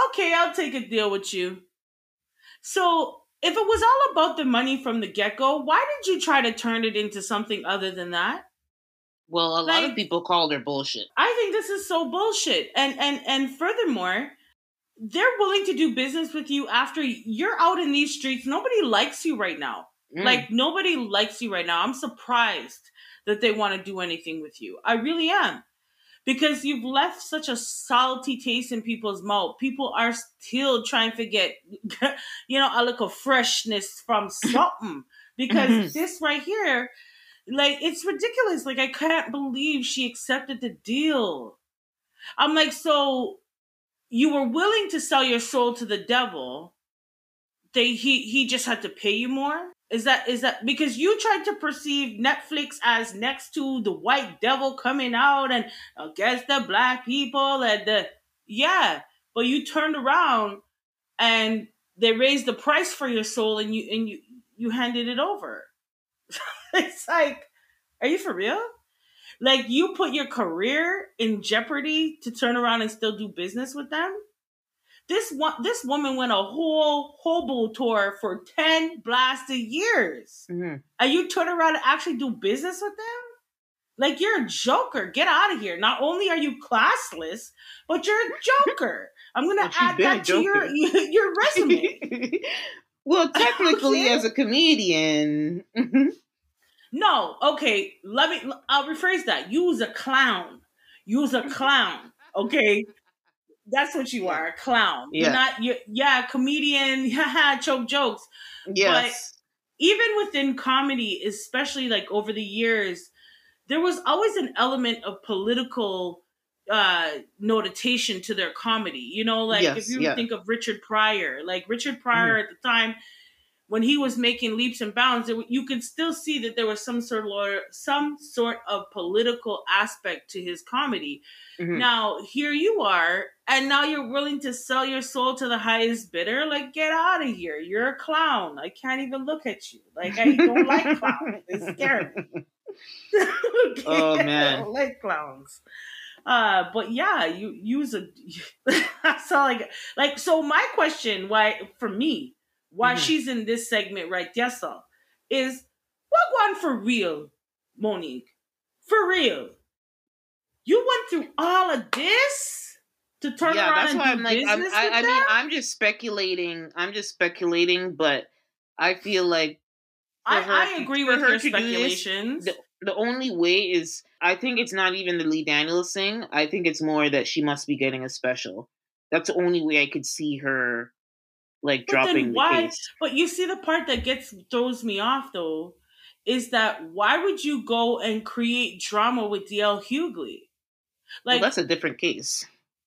okay, I'll take a deal with you. So if it was all about the money from the get go, why did you try to turn it into something other than that? Well, a lot Like- of people called her bullshit. I think this is so bullshit. And and and furthermore, they're willing to do business with you after you're out in these streets. Nobody likes you right now. Mm. Like nobody likes you right now. I'm surprised that they want to do anything with you. I really am. Because you've left such a salty taste in people's mouth. People are still trying to get, you know, a little freshness from something. Because Mhm. this right here, like, it's ridiculous. Like, I can't believe she accepted the deal. I'm like, so you were willing to sell your soul to the devil. They he he just had to pay you more. Is that is that because you tried to perceive Netflix as next to the white devil coming out and against the black people and the yeah, but you turned around and they raised the price for your soul and you and you you handed it over. it's like, are you for real? Like you put your career in jeopardy to turn around and still do business with them? This one this woman went a whole hobo tour for 10 blasted years. Mhm. And you turn around and actually do business with them? Like you're a joker. Get out of here. Not only are you classless, but you're a joker. I'm gonna But add that to your your resume. well, technically, Okay. as a comedian, No, okay. Let me. I'll rephrase that. You was a clown. You was a clown. Okay, that's what you are, a clown. You're not. You yeah, comedian. Choke jokes. yes, Even within comedy, especially like over the years, there was always an element of political uh notation to their comedy. You know, like Yes, if you yeah. think of Richard Pryor, like Richard Pryor at the time when he was making leaps and bounds, you could still see that there was some sort of some sort of political aspect to his comedy. Mhm. Now here you are, and now you're willing to sell your soul to the highest bidder. Like, get out of here! You're a clown. I can't even look at you. Like, I don't like clowns. They scare me. Okay? Oh, I man. don't like clowns. Uh, but yeah, you use a. that's all I get. Like, so my question, why for me, why Mhm. she's in this segment right there, so, is Wagwan for real, Mo'Nique? For real, you went through all of this to turn yeah, around that's and why I'm like, I'm, I, I mean, I'm just speculating. I'm just speculating, but I feel like I, her I agree with her this, speculations. the, the only way is I think it's not even the Lee Daniels thing. I think it's more that she must be getting a special. That's the only way I could see her like But dropping the why- case. But you see, the part that gets throws me off though is that why would you go and create drama with DL Hughley? well, Like that's a different case.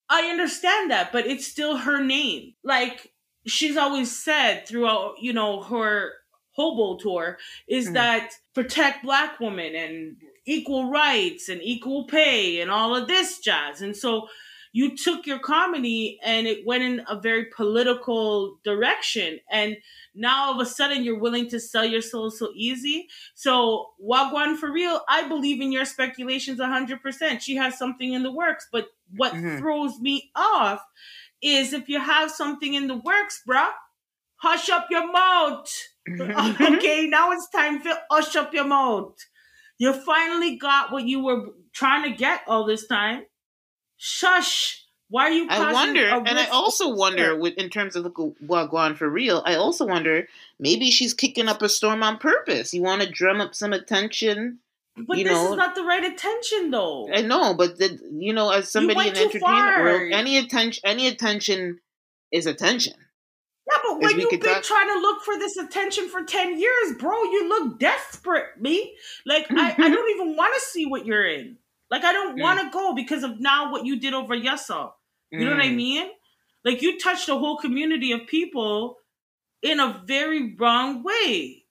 I understand that, but it's still her name. Like she's always said throughout, you know, her hobo tour is Mhm. that protect black women and equal rights and equal pay and all of this jazz. And so you took your comedy and it went in a very political direction. And now all of a sudden you're willing to sell your soul so easy. So wagwan for real i believe in your speculations 100% she has something in the works but what Mhm. throws me off is if you have something in the works bruh hush up your mouth. Okay now it's time for hush up your mouth. You finally got what you were trying to get all this time shush why are you I wonder, and I also wonder, with in terms of the Wagwan for real, I also wonder maybe she's kicking up a storm on purpose. You want to drum up some attention. but you this know- is not the right attention though I know, but the, you know, as somebody in entertainment far. world, any attention, any attention is attention. Yeah, but when you've been talk- trying to look for this attention for 10 years, bro, you look desperate, me. Like, I, I mm-hmm. don't even want to see what you're in. Like, I don't Mm. want to go because of now what you did over Yesel. You know what I Mm. mean? Like you touched a whole community of people in a very wrong way.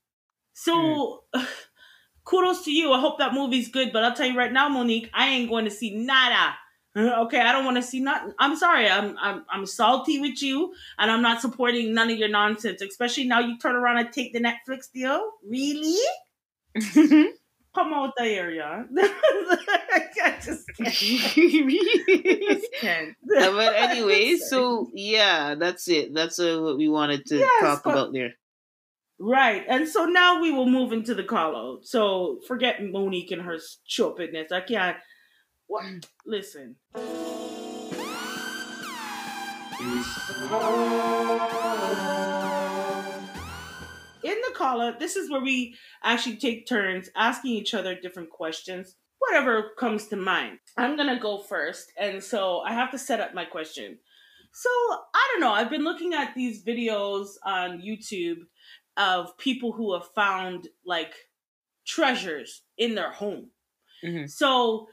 So kudos to you. I hope that movie's good, but I'll tell you right now, Mo'Nique, I ain't going to see nada. Okay, I don't want to see nothing. I'm sorry. I'm I'm I'm salty with you, and I'm not supporting none of your nonsense. Especially now you turn around and take the Netflix deal. Really? Come out the area. I just can't. Just can't. Uh, but anyway, so yeah, that's it. That's uh, what we wanted to Yes, talk but- about there. Right. And so now we will move into the call out. So forget Mo'Nique and her stupidness. I can't. What? Listen. In the call out, this is where we actually take turns asking each other different questions, whatever comes to mind. I'm to go first. And so I have to set up my question. So I don't know. I've been looking at these videos on YouTube of people who have found like treasures in their home. Mhm. So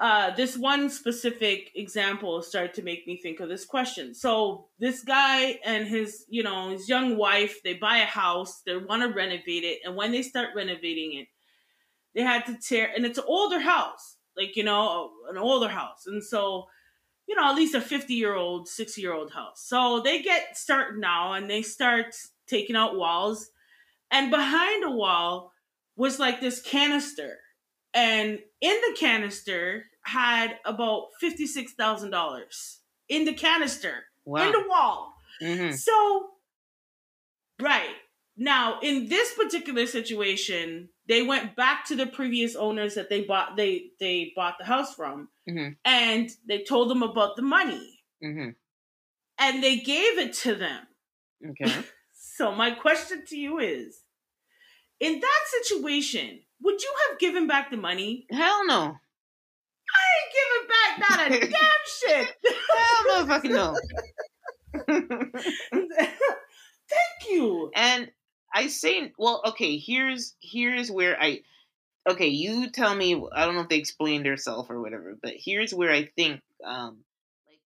uh, this one specific example started to make me think of this question. So this guy and his, you know, his young wife, they buy a house, they want to renovate it, and when they start renovating it, they had to tear, and it's an older house, like you know, an older house, and so you know, at least a 50 year old, 60 year old house. So they get started now and they start taking out walls. And behind a wall was like this canister. And in the canister had about $56,000 in the canister, Wow. in the wall. hmm So, right. Now, in this particular situation, they went back to the previous owners that they bought they they bought the house from Mhm. and they told them about the money hmm and they gave it to them. Okay. So my question to you is in that situation, would you have given back the money? Hell no. I ain't giving back not a damn shit. Hell no fucking no. Thank you. and I say, well, okay. Here's here's where I. Okay, you tell me. I don't know if they explained themselves or whatever, but here's where I think. um like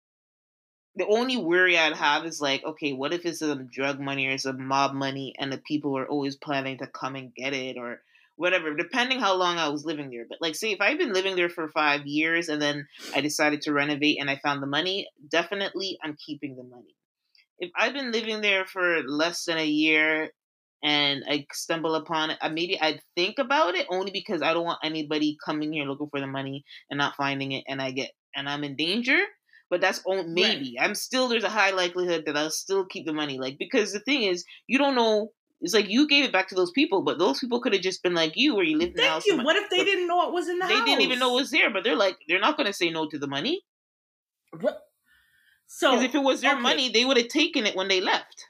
The only worry I'd have is like, okay, what if it's some drug money or some mob money, and the people are always planning to come and get it or whatever, depending how long I was living there. But like, say if I've been living there for five years and then I decided to renovate and I found the money, definitely I'm keeping the money. If I've been living there for less than a year and I stumble upon it, maybe I'd think about it only because I don't want anybody coming here looking for the money and not finding it, and I get and I'm in danger. But that's only maybe. I'm still there's a high likelihood that I'll still keep the money, like because the thing is, you don't know. It's like you gave it back to those people, but those people could have just been like you, where you lived in the Thank house. you. What if they didn't know it was in the They house? They didn't even know it was there, but they're like they're not going to say no to the money What? So because if it was their okay. money, they would have taken it when they left.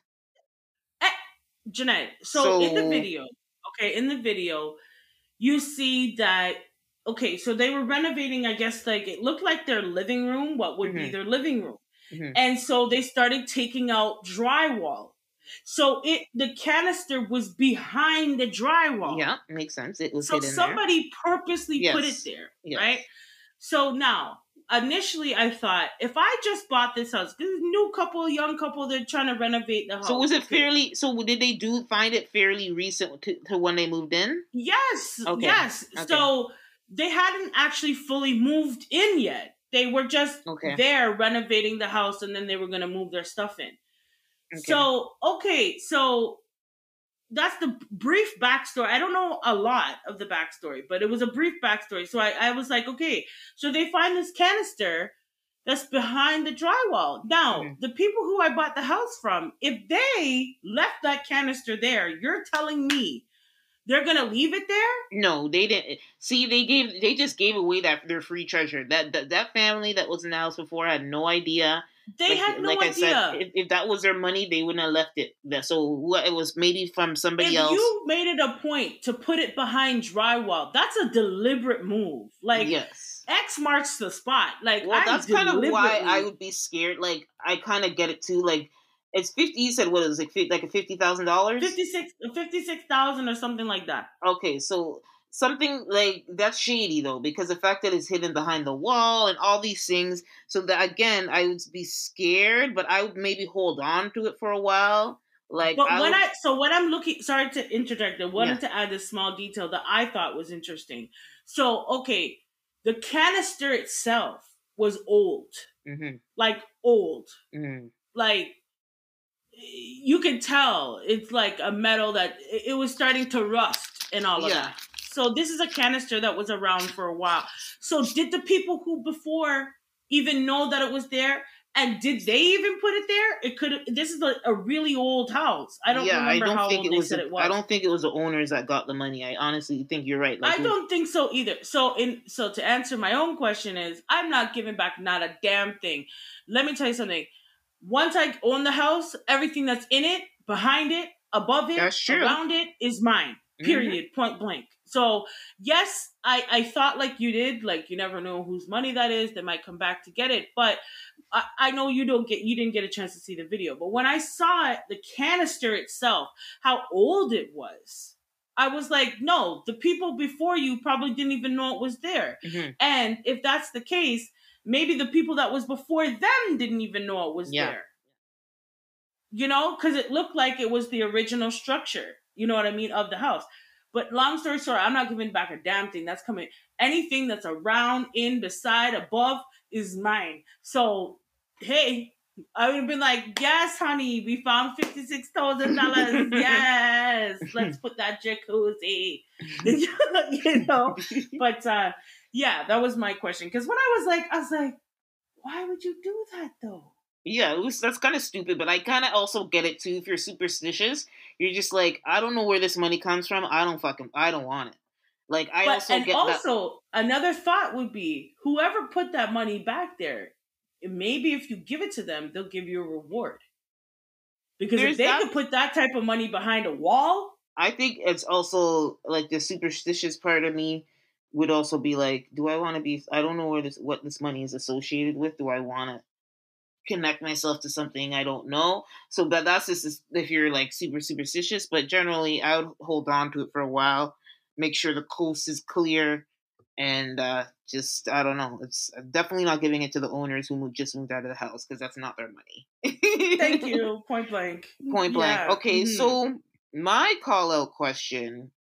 Jeanette, so, in the video, okay, in the video, you see that okay, so they were renovating, I guess like it looked like their living room, what would be Mhm. their living room. Mhm. And so they started taking out drywall. So it the canister was behind the drywall. Yeah, makes sense. It was So somebody purposely put it there, Yes. right? So now, initially, I thought if I just bought this house, this new couple, young couple, they're trying to renovate the house. So was it fairly? So did they do find it fairly recent to, to when they moved in? Yes, Okay, yes. okay. So they hadn't actually fully moved in yet. They were just Okay. there renovating the house, and then they were going to move their stuff in. Okay. So okay, so that's the brief backstory. I don't know a lot of the backstory, but it was a brief backstory. So I, I was like, okay, so they find this canister that's behind the drywall. Now, Mhm. the people who I bought the house from, if they left that canister there, you're telling me they're gonna leave it there? No, they didn't. See, they gave they just gave away that their free treasure. That that, that family that was in the house before had no idea. They like, had no like I idea. said, if, if that was their money, they wouldn't have left it. So what it was maybe from somebody if else. you made it a point to put it behind drywall, that's a deliberate move. Like yes. X marks the spot. Like Well, I that's kind of why I would be scared. Like I kind of get it too. Like it's fifty. You said what it was like? Like a fifty thousand dollars. 56 56,000 or something like that. Okay, so something like that's shady though because the fact that it's hidden behind the wall and all these things so that again i would be scared but i would maybe hold on to it for a while like but I when would- I so what I'm looking sorry to interject, I wanted Yeah. to add this small detail that I thought was interesting. So okay, the canister itself was old. Mhm, Like old. mhm. Like you can tell it's like a metal that it it was starting to rust and all of Yeah. that. So this is a canister that was around for a while. So did the people who before even know that it was there? And did they even put it there? It could. This is a, a really old house. I don't yeah, I don't how think old it they was. said the- it was. I don't think it was the owners that got the money. I honestly think you're right. Like, I don't think so either. So in so to answer my own question is I'm not giving back not a damn thing. Let me tell you something. Once I own the house, everything that's in it, behind it, above it, around it is mine. Mhm. Period. Point blank. So yes, I I thought like you did. Like you never know whose money that is. They might come back to get it. But I, I know you don't get you didn't get a chance to see the video. But when I saw it, the canister itself, how old it was. I was like, no, the people before you probably didn't even know it was there. Mhm. And if that's the case, maybe the people that was before them didn't even know it was Yeah. there. You know, because it looked like it was the original structure. You know what I mean of the house. But long story short, I'm not giving back a damn thing. That's coming. Anything that's around, in, beside, above is mine. So hey, I would have been like, yes, honey, we found fifty six thousand dollars. Yes, let's put that jacuzzi. you know, but uh yeah, that was my question. Because when I was like, I was like, why would you do that though? Yeah, it was, that's kind of stupid, but I kind of also get it too. If you're superstitious, you're just like, I don't know where this money comes from. I don't fucking, I don't want it. Like I but also and get that. also another thought would be whoever put that money back there, maybe if you give it to them, they'll give you a reward. Because There's if they that- could put that type of money behind a wall, I think it's also like the superstitious part of me would also be like, do I want to be? I don't know where this, what this money is associated with. Do I want to connect myself to something I don't know? So, but that's just if you're like super superstitious. But generally, I would hold on to it for a while, make sure the coast is clear, and uh just I don't know. It's definitely not giving it to the owners who moved, just moved out of the house because that's not their money. thank you, point blank. point blank. Yeah, Okay, mhm. so my call out question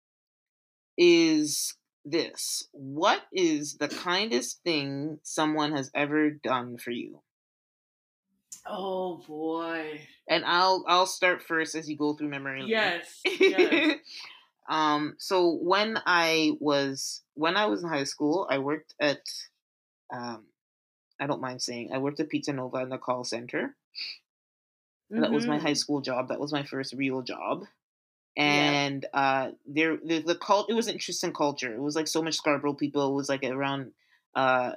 is this What is the kindest thing someone has ever done for you? Oh boy. And I'll I'll start first as you go through memory lane. Yes. yes. um so when I was when I was in high school, I worked at um I don't mind saying I worked at Pizza Nova in the call center. That was my high school job. That was my first real job. And uh there the, the cult it was an interesting culture. It was like so much Scarborough people. It was like around uh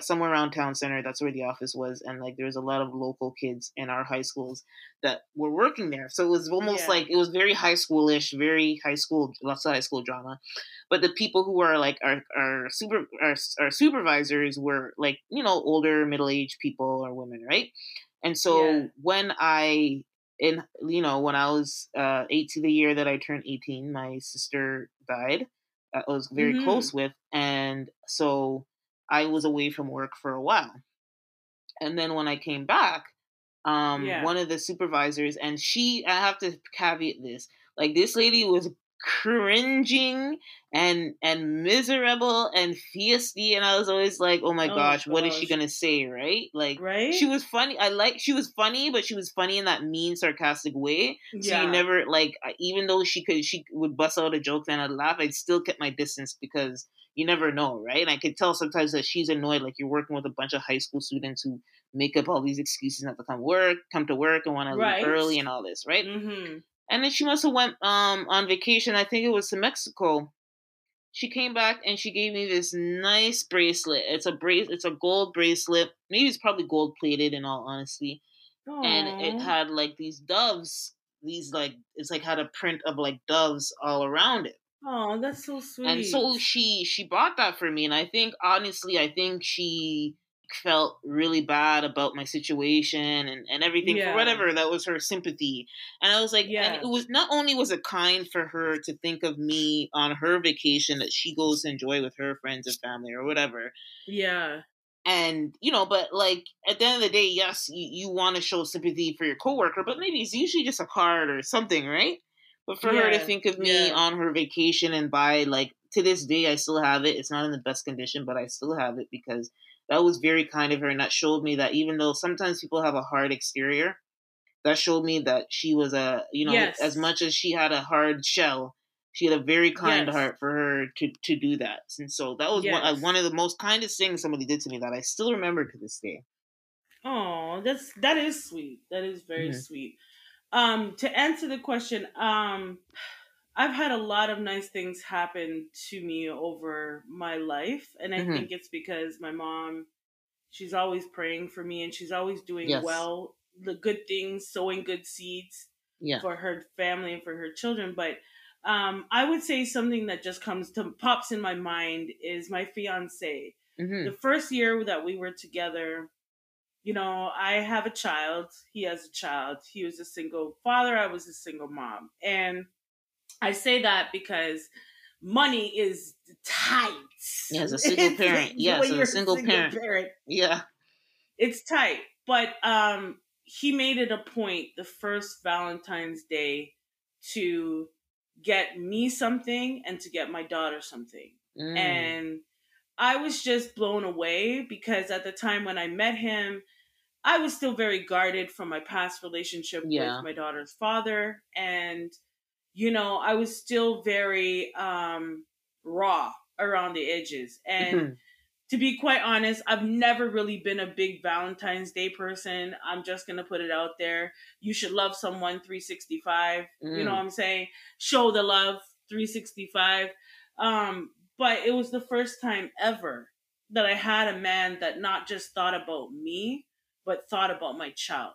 somewhere around town center. That's where the office was, and like there was a lot of local kids in our high schools that were working there. So it was almost Yeah. like it was very high schoolish, very high school, lots of high school drama. But the people who were like our our super our, our supervisors were like you know older middle aged people or women, right? And so Yeah. when I in you know when I was uh 18 the year that I turned 18, my sister died. uh, I was very Mhm. close with, and so I was away from work for a while. And then when I came back, um, Yeah. one of the supervisors, and she, I have to caveat this, like this lady was cringing and and miserable and feisty, and I was always like, oh my Oh, gosh, what is she gonna say, right? Like right? she was funny. I like she was funny, but she was funny in that mean, sarcastic way. So yeah. you never like, even though she could, she would bust out a joke and I'd laugh. I'd still kept my distance because you never know, right? And I could tell sometimes that she's annoyed. Like you're working with a bunch of high school students who make up all these excuses not to come work, come to work, and want to leave early and all this, right? hmm And then she must have went um on vacation. I think it was to Mexico. She came back and she gave me this nice bracelet. It's a brace. It's a gold bracelet. Maybe it's probably gold plated. In all honesty, and it had like these doves. These like it's like had a print of like doves all around it. Oh, that's so sweet. And so she she bought that for me, and I think honestly, I think she felt really bad about my situation and, and everything Yeah. for whatever that was her sympathy and i was like Yeah. and it was not only was it kind for her to think of me on her vacation that she goes to enjoy with her friends and family or whatever Yeah. and you know but like at the end of the day yes you, you want to show sympathy for your coworker but maybe it's usually just a card or something right but for her to think of me yeah. on her vacation and buy like to this day i still have it it's not in the best condition but i still have it because that was very kind of her and that showed me that even though sometimes people have a hard exterior that showed me that she was a you know Yes. as much as she had a hard shell she had a very kind Yes. heart for her to to do that and so that was one, uh, Yes. one of the most kindest things somebody did to me that i still remember to this day Oh, that's that is sweet. That is very Mhm. sweet. Um, to answer the question, um, I've had a lot of nice things happen to me over my life, and I Mhm. think it's because my mom, she's always praying for me, and she's always doing Yes. well, the good things, sowing good seeds yeah for her family and for her children. But um, I would say something that just comes to pops in my mind is my fiance hmm the first year that we were together, you know, I have a child. He has a child. He was a single father. I was a single mom. And I say that because money is tight. Yeah, as a single parent. Yes, When as a you're single parent. yeah It's tight. But um, he made it a point the first Valentine's Day to get me something and to get my daughter something. Mm. and I was just blown away because at the time when I met him, I was still very guarded from my past relationship Yeah. with my daughter's father, and you know, I was still very um, raw around the edges. And Mhm. to be quite honest, I've never really been a big Valentine's Day person. I'm just gonna put it out there. You should love someone 365. You Mm. know what I'm saying? Show the love 365. Um, but it was the first time ever that I had a man that not just thought about me, but thought about my child.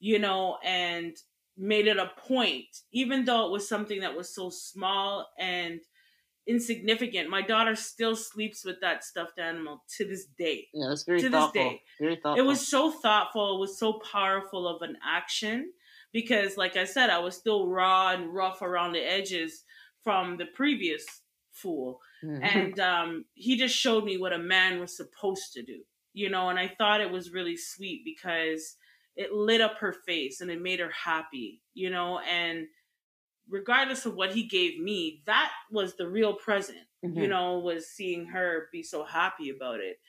You know, and made it a point, even though it was something that was so small and insignificant. My daughter still sleeps with that stuffed animal to this day. yeah that's very to this thoughtful day. very thoughtful It was so thoughtful. It was so powerful of an action because, like I said, I was still raw and rough around the edges from the previous fool. Mhm. And um, he just showed me what a man was supposed to do, you know. And I thought it was really sweet because it lit up her face and it made her happy, you know. And regardless of what he gave me, that was the real present you Mhm. know, was seeing her be so happy about it.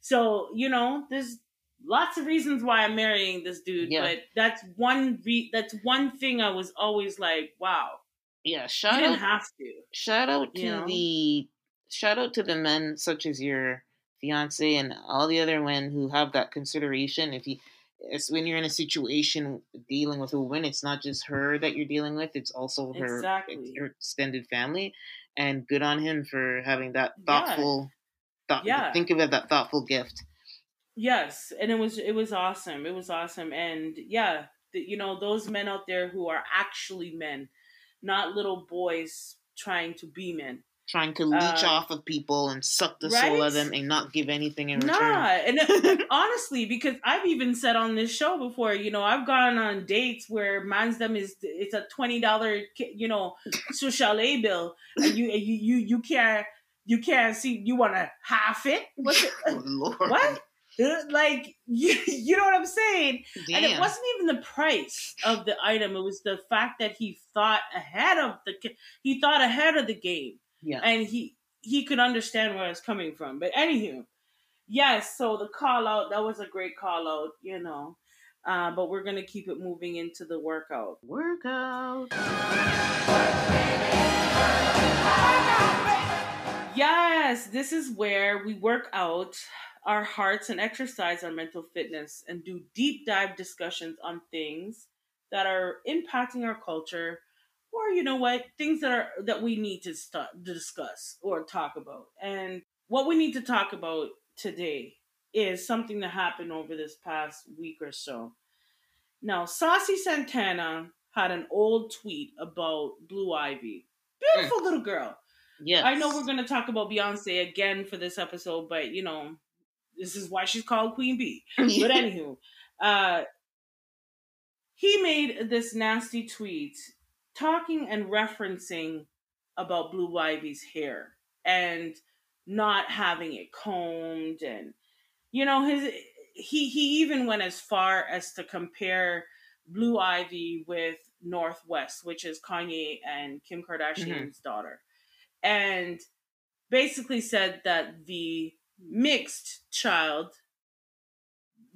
So, you know, there's lots of reasons why I'm marrying this dude, Yeah. but that's one re- that's one thing I was always like, wow, yeah you shout out have to. shout out to you know? the shout out to the men such as your fiance and all the other men who have that consideration if you it's when you're in a situation dealing with a woman it's not just her that you're dealing with it's also her Exactly. her extended family and good on him for having that Yeah. thoughtful thought Yeah. think of it that thoughtful gift Yes, and it was it was awesome. It was awesome, and yeah, the, you know those men out there who are actually men, not little boys trying to be men. Trying to leech Uh, off of people and suck the soul of them and not give anything in Nah, return Nah, and honestly, because I've even said on this show before, you know, I've gone on dates where man's them is it's a twenty dollar, you know, chalet bill, and you you you you can't you can't see you want to half it. What's it? oh, What? Uh, Like you, you know what I'm saying? Damn. And it wasn't even the price of the item; it was the fact that he thought ahead of the he thought ahead of the game yeah and he he could understand where I was coming from. But anywho, yes. So the call out that was a great call out, you know. Uh, but we're gonna keep it moving into the workout. workout Yes, this is where we work out our hearts and exercise our mental fitness and do deep dive discussions on things that are impacting our culture or you know what things that are that we need to start to discuss or talk about. And what we need to talk about today is something that happened over this past week or so. Now saucy santana had an old tweet about blue ivy. Beautiful little girl. Yeah I know we're going to talk about Beyonce again for this episode, but you know, this is why she's called Queen Bee. But anywho, uh, he made this nasty tweet talking and referencing about Blue Ivy's hair and not having it combed and you know his he he even went as far as to compare Blue Ivy with Northwest, which is Kanye and Kim Kardashian's mm-hmm. daughter. And basically said that the mixed child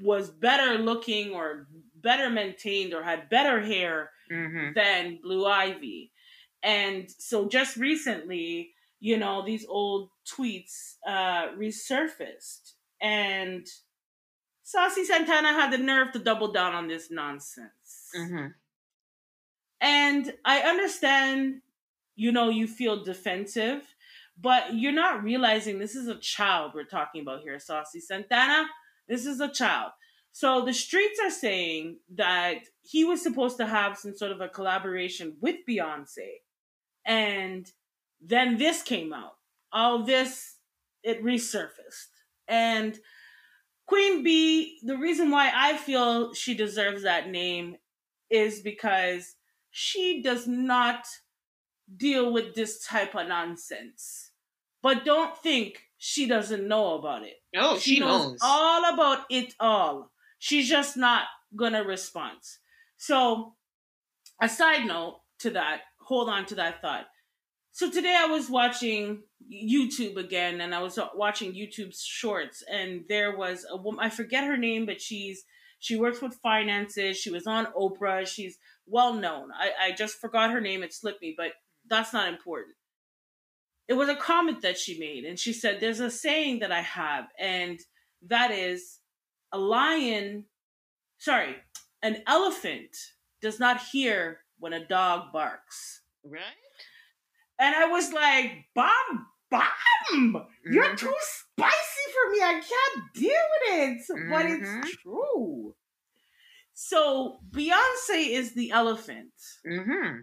was better looking or better maintained or had better hair mm-hmm. than Blue Ivy. And so just recently, you know, these old tweets uh, resurfaced and Saucy Santana had the nerve to double down on this nonsense. Mm-hmm. And I understand, you know, you feel defensive, but you're not realizing this is a child we're talking about here, Saucy Santana. This is a child. So the streets are saying that he was supposed to have some sort of a collaboration with Beyonce. And then this came out. All this, it resurfaced. And Queen Bee, the reason why I feel she deserves that name is because she does not deal with this type of nonsense. But don't think she doesn't know about it. Oh, she, she knows, knows all about it all. She's just not gonna respond. So, a side note to that, hold on to that thought. So today I was watching YouTube again, and I was watching YouTube's shorts, and there was a woman. I forget her name, but she's she works with finances. She was on Oprah. She's well known. I, I just forgot her name. It slipped me, but that's not important. It was a comment that she made, and she said, "There's a saying that I have, and that is, a lion, sorry, an elephant does not hear when a dog barks." Right and I was like, "Bomb, bomb! You're mm-hmm. too spicy for me. I can't deal with it." Mm-hmm. But it's mm-hmm. true. So Beyonce is the elephant, mm-hmm.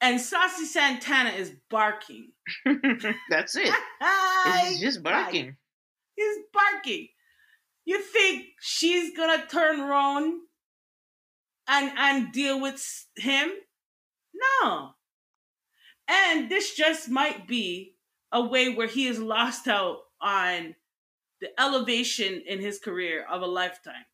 and Saucy Santana is barking. That's it. He's just barking. He's barking. You think she's gonna turn around and and deal with him? No. And this just might be a way where he is lost out on the elevation in his career of a lifetime.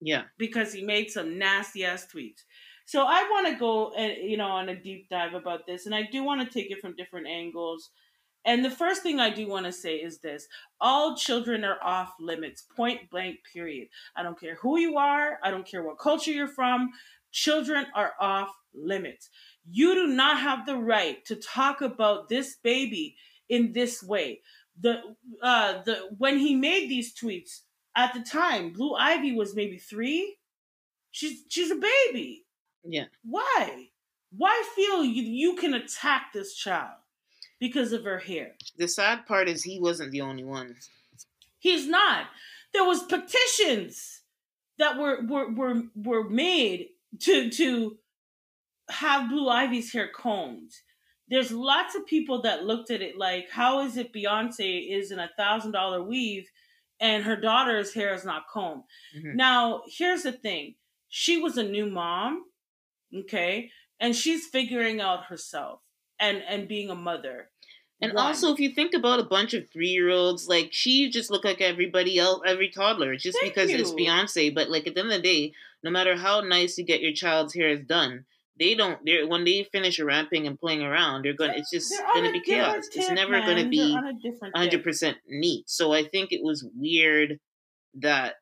Yeah. Because he made some nasty ass tweets. So I want to go and you know on a deep dive about this and I do want to take it from different angles. And the first thing I do want to say is this all children are off limits, point blank, period. I don't care who you are, I don't care what culture you're from. Children are off limits. You do not have the right to talk about this baby in this way. The uh the when he made these tweets at the time, Blue Ivy was maybe three. She's she's a baby. Yeah. Why? Why feel you you can attack this child because of her hair? The sad part is he wasn't the only one. He's not. There was petitions that were were were, were made to to have Blue Ivy's hair combed. There's lots of people that looked at it like, how is it Beyonce is in a thousand dollar weave and her daughter's hair is not combed? Mm-hmm. Now, here's the thing. She was a new mom, okay, and she's figuring out herself and and being a mother. And One. also, if you think about a bunch of three year olds, like she just looked like everybody else, every toddler, just Thank because you. it's Beyonce. But like at the end of the day, no matter how nice you get your child's hair is done, they don't they're when they finish rapping and playing around they're going to it's just going to be chaos it's never going to be 100% neat so i think it was weird that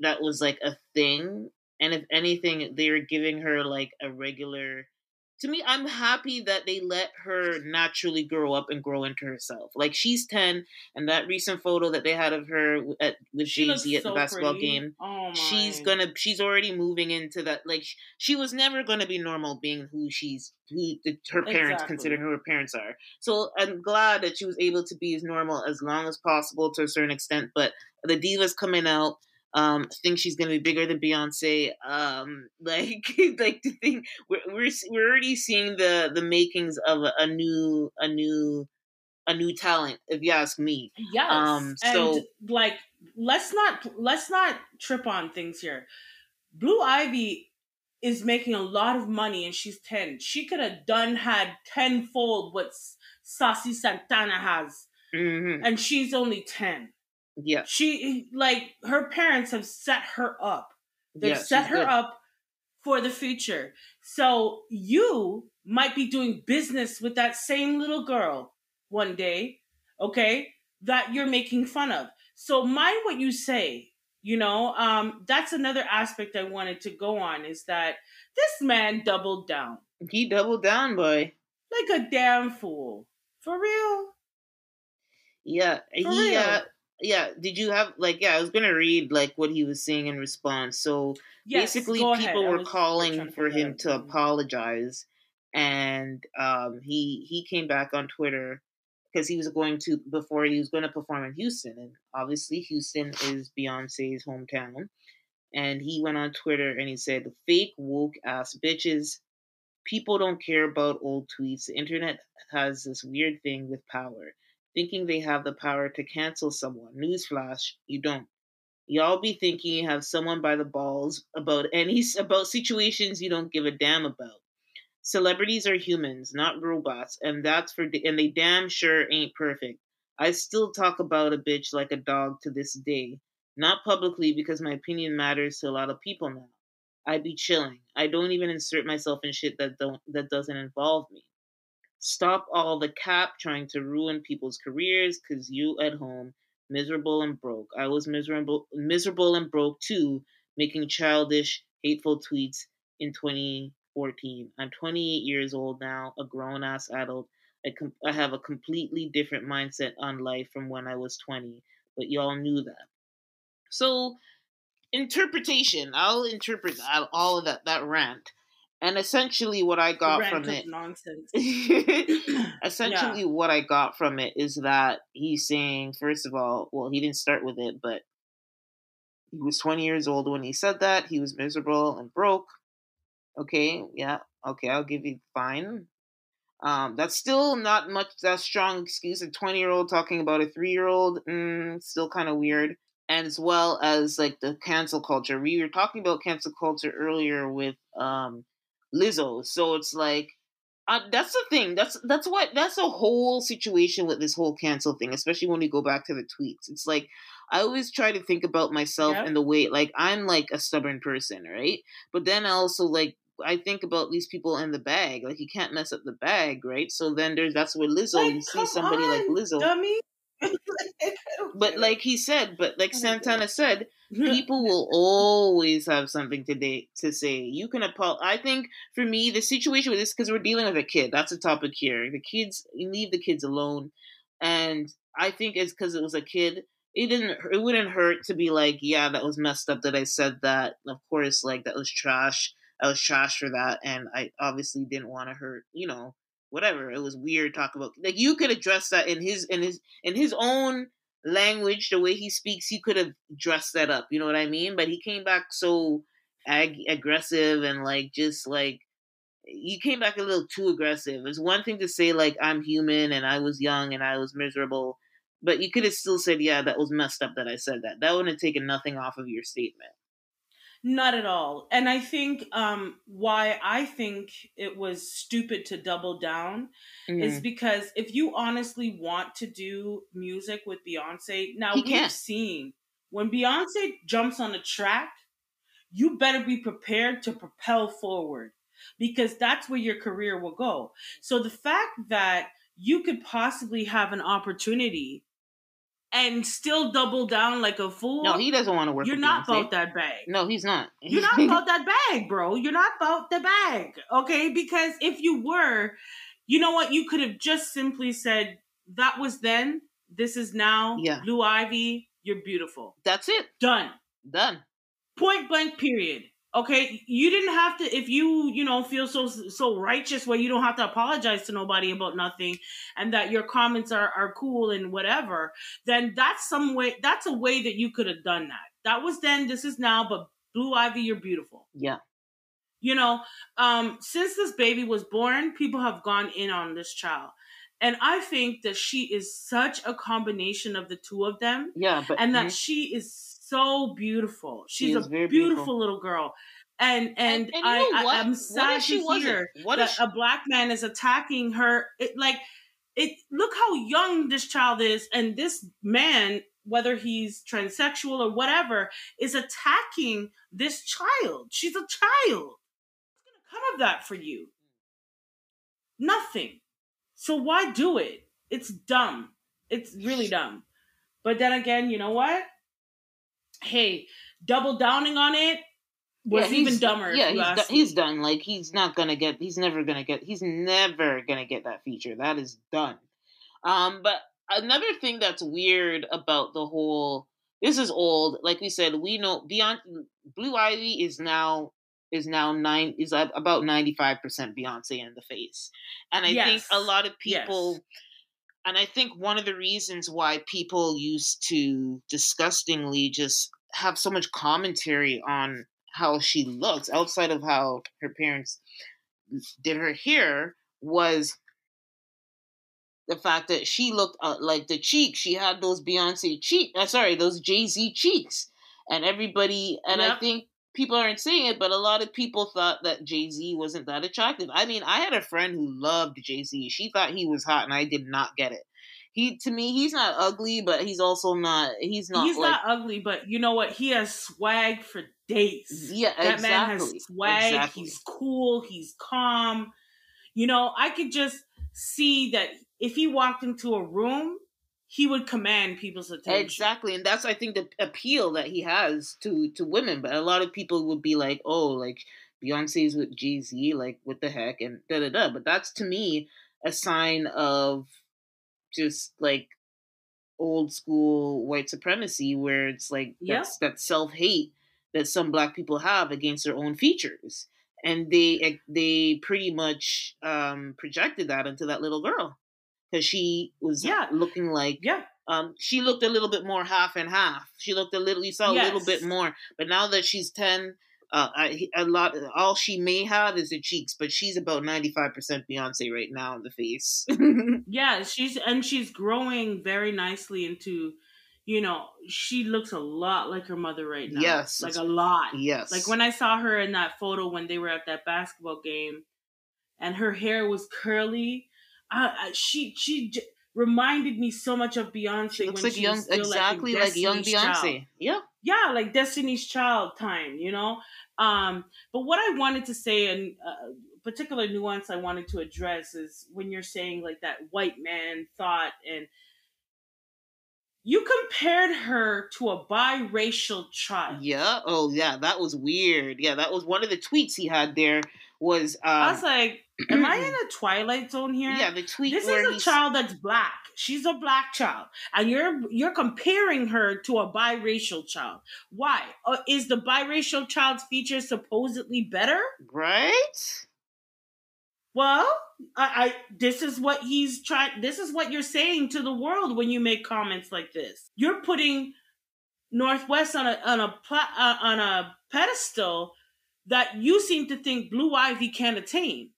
that was like a thing and if anything they were giving her like a regular to me, I'm happy that they let her naturally grow up and grow into herself. Like she's ten, and that recent photo that they had of her at, with Jay Z at so the basketball pretty. game, oh she's gonna, she's already moving into that. Like she, she was never gonna be normal being who she's, who her parents exactly. consider who her parents are. So I'm glad that she was able to be as normal as long as possible to a certain extent. But the divas coming out um think she's gonna be bigger than Beyonce. Um, like like to think we're we're we're already seeing the the makings of a, a new a new a new talent, if you ask me. Yes. Um, so- and like let's not let's not trip on things here. Blue Ivy is making a lot of money and she's 10. She could have done had tenfold what Saucy Santana has hmm and she's only 10. Yeah, She like her parents have set her up. They've yeah, set her good. up for the future. So you might be doing business with that same little girl one day, okay? That you're making fun of. So mind what you say. You know, um, that's another aspect I wanted to go on is that this man doubled down He doubled down, boy. like a damn fool. For real. Yeah, For he. real. Uh, yeah. Did you have like? Yeah, I was gonna read like what he was saying in response. So Yes, basically, go ahead. people were calling for him to apologize, and um, he he came back on Twitter because he was going to before he was going to perform in Houston, and obviously Houston is Beyonce's hometown. And he went on Twitter and he said, "Fake woke ass bitches." People don't care about old tweets. The internet has this weird thing with power, thinking they have the power to cancel someone. Newsflash, you don't. Y'all be thinking you have someone by the balls about any about situations you don't give a damn about. Celebrities are humans, not robots, and that's for and they damn sure ain't perfect. I still talk about a bitch like a dog to this day, not publicly because my opinion matters to a lot of people now. I be chilling. I don't even insert myself in shit that don't that doesn't involve me. Stop all the cap trying to ruin people's careers cuz you at home miserable and broke. I was miserable miserable and broke too, making childish, hateful tweets in 2014. I'm 28 years old now, a grown ass adult. I, com- I have a completely different mindset on life from when I was 20, but y'all knew that. So, interpretation. I'll interpret all of that that rant, and essentially what I got from it. nonsense. essentially what I got from it is that he's saying, first of all, well, he didn't start with it, but he was 20 years old when he said that. He was miserable and broke. Okay, yeah, okay, I'll give you fine. Um, that's still not much that strong excuse. A 20 year old talking about a three year old, mm, still kind of weird. And as well as like the cancel culture. We were talking about cancel culture earlier with um, Lizzo. So it's like, uh, that's the thing. That's that's what that's a whole situation with this whole cancel thing, especially when we go back to the tweets. It's like I always try to think about myself Yep. in the way like I'm like a stubborn person, right? But then I also like I think about these people in the bag. Like you can't mess up the bag, right? So then there's that's where Lizzo. Like, you see somebody like on, Lizzo, Dummy. but like he said, but like I don't get it. Santana said, people will always have something to day, to say. You can apologize. I think for me, the situation with this because we're dealing with a kid. That's a topic here. The kids, you leave the kids alone, and I think it's because it was a kid. It didn't. It wouldn't hurt to be like, yeah, that was messed up that I said that. Of course, like that was trash. I was trash for that, and I obviously didn't want to hurt. You know, whatever. It was weird talk about like you could address that in his in his in his own language, the way he speaks, he could have dressed that up. You know what I mean? But he came back so ag- aggressive and like just like he came back a little too aggressive. It's one thing to say like I'm human and I was young and I was miserable, but you could have still said, yeah, that was messed up that I said that. That wouldn't have taken nothing off of your statement. Not at all. And I think um, why I think it was stupid to double down Mm. is because if you honestly want to do music with Beyonce, now He we've can. seen when Beyonce jumps on a track, you better be prepared to propel forward because that's where your career will go. So the fact that you could possibly have an opportunity and still double down like a fool, no, he doesn't want to work. you're not Beyonce. about that bag. No, he's not. You're not about that bag, bro. You're not about the bag, okay? Because if you were, you know what? You could have just simply said, that was then, this is now. Yeah. Blue Ivy, you're beautiful. That's it. Done. Done. Point blank, period. Okay, you didn't have to. If you, you know, feel so so righteous where you don't have to apologize to nobody about nothing, and that your comments are are cool and whatever, then that's some way. That's a way that you could have done that. That was then. This is now. But Blue Ivy, you're beautiful. Yeah. You know, um, since this baby was born, people have gone in on this child. And I think that she is such a combination of the two of them. Yeah, but and that mhm. she is so beautiful. She's is a beautiful, beautiful. little girl. And and, and, and you I, know what? I am sad if she to wasn't? hear What that she, a black man is attacking her. It, like it. Look how young this child is, and this man, whether he's transsexual or whatever, is attacking this child. She's a child. What's gonna come of that for you? Nothing. So why do it? It's dumb. It's really dumb. But then again, you know what? Hey, double downing on it was Yeah, even dumber. Yeah, he's, do- he's done. Like he's not gonna get. He's never gonna get. He's never gonna get that feature. That is done. Um, but another thing that's weird about the whole. This is old. Like we said, we know Beyond Blue Ivy is now is now nine is about ninety five percent Beyonce in the face, and I think a lot of people. Yes. And I think one of the reasons why people used to disgustingly just have so much commentary on how she looks outside of how her parents did her hair was the fact that she looked uh, like the cheeks. She had those Beyonce cheek. Uh, sorry, those Jay Z cheeks, and everybody. And I think people aren't saying it, but a lot of people thought that Jay Z wasn't that attractive. I mean, I had a friend who loved Jay Z. She thought he was hot, and I did not get it. He to me, he's not ugly, but he's also not. He's not. He's like, not ugly, but you know what? He has swag for days. Yeah, that man has swag. Exactly. He's cool. He's calm. You know, I could just see that if he walked into a room, he would command people's attention. Exactly, and that's I think the appeal that he has to to women. But a lot of people would be like, "Oh, like Beyonce's with Jay Z, like what the heck?" and da da da. But that's to me a sign of just like old school white supremacy, where it's like Yeah. that's that self hate that some black people have against their own features, and they they pretty much um, projected that into that little girl because she was Yeah. looking like Yeah. um, she looked a little bit more half and half. She looked a little, you saw a little bit more. But now that she's ten, uh, I, a lot, all she may have is the cheeks. But she's about ninety five percent Beyonce right now in the face. Yeah, she's and she's growing very nicely into, you know, she looks a lot like her mother right now. Yes, like a lot. yes, Like when I saw her in that photo when they were at that basketball game, and her hair was curly, I, I, she she j- reminded me so much of Beyonce. she looks when like she young, exactly like, like young Beyonce. Child. Yeah, Yeah, like Destiny's Child time, you know. Um, but what I wanted to say, and uh, particular nuance I wanted to address is when you're saying like that white man thought and you compared her to a biracial child. yeah. Oh, yeah. That was weird. Yeah, that was one of the tweets he had. There was, um, I was like, am I in a twilight zone here? yeah, the tweet This is a he's- child that's black. She's a black child, and you're you're comparing her to a biracial child. Why? Uh, is the biracial child's features supposedly better? right. Well, I, I this is what he's trying. This is what you're saying to the world when you make comments like this. You're putting North West on a on a uh, on a pedestal that you seem to think Blue Ivy can't attain.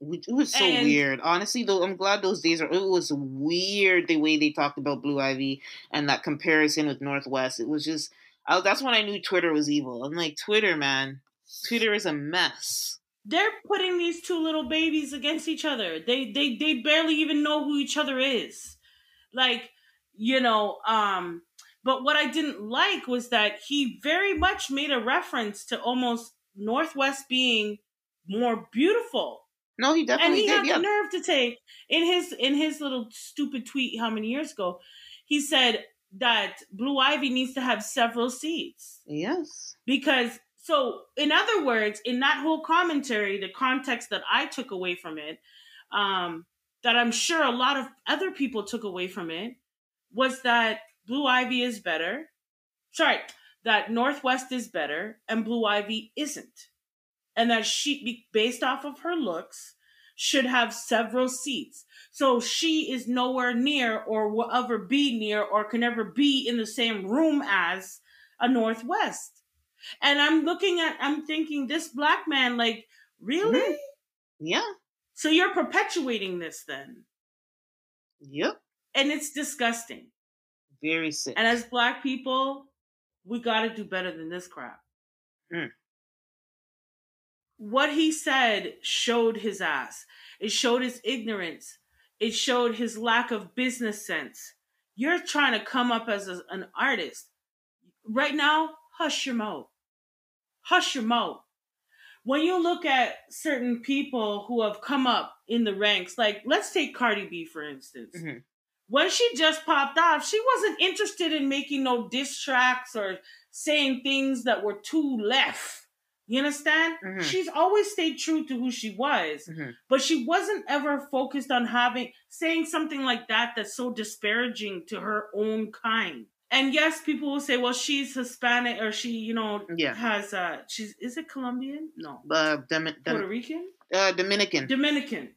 It was so And- weird. Honestly, though, I'm glad those days are. It was weird the way they talked about Blue Ivy and that comparison with North West. It was just. I, that's when I knew Twitter was evil. I'm like, Twitter, man. Twitter is a mess. They're putting these two little babies against each other. They they they barely even know who each other is. Like, you know, um but what I didn't like was that he very much made a reference to almost North West being more beautiful. No, he definitely And he did. had Yeah. the nerve to take in his in his little stupid tweet how many years ago, he said that Blue Ivy needs to have several seats Yes. because so in other words in that whole commentary the context that i took away from it um, that i'm sure a lot of other people took away from it was that blue ivy is better sorry that North West is better and blue ivy isn't and that she be- based off of her looks should have several seats so she is nowhere near or will ever be near or can ever be in the same room as a North West and I'm looking at, I'm thinking, this black man, like, really? Mhm. Yeah. So you're perpetuating this then? Yep. And it's disgusting. Very sick. And as black people, we got to do better than this crap. Mm. What he said showed his ass. It showed his ignorance. It showed his lack of business sense. You're trying to come up as a, an artist. Right now, hush your mouth. Hush your mouth. When you look at certain people who have come up in the ranks, like let's take Cardi B for instance. Mhm. When she just popped off, she wasn't interested in making no diss tracks or saying things that were too left. You understand? Mhm. She's always stayed true to who she was, Mhm. but she wasn't ever focused on having saying something like that that's so disparaging to her own kind. And yes, people will say, "Well, she's Hispanic, or she, you know, Yeah. has uh, she's is it Colombian? No, Uh, Dom- Puerto Dom- Rican, uh, Dominican. Dominican."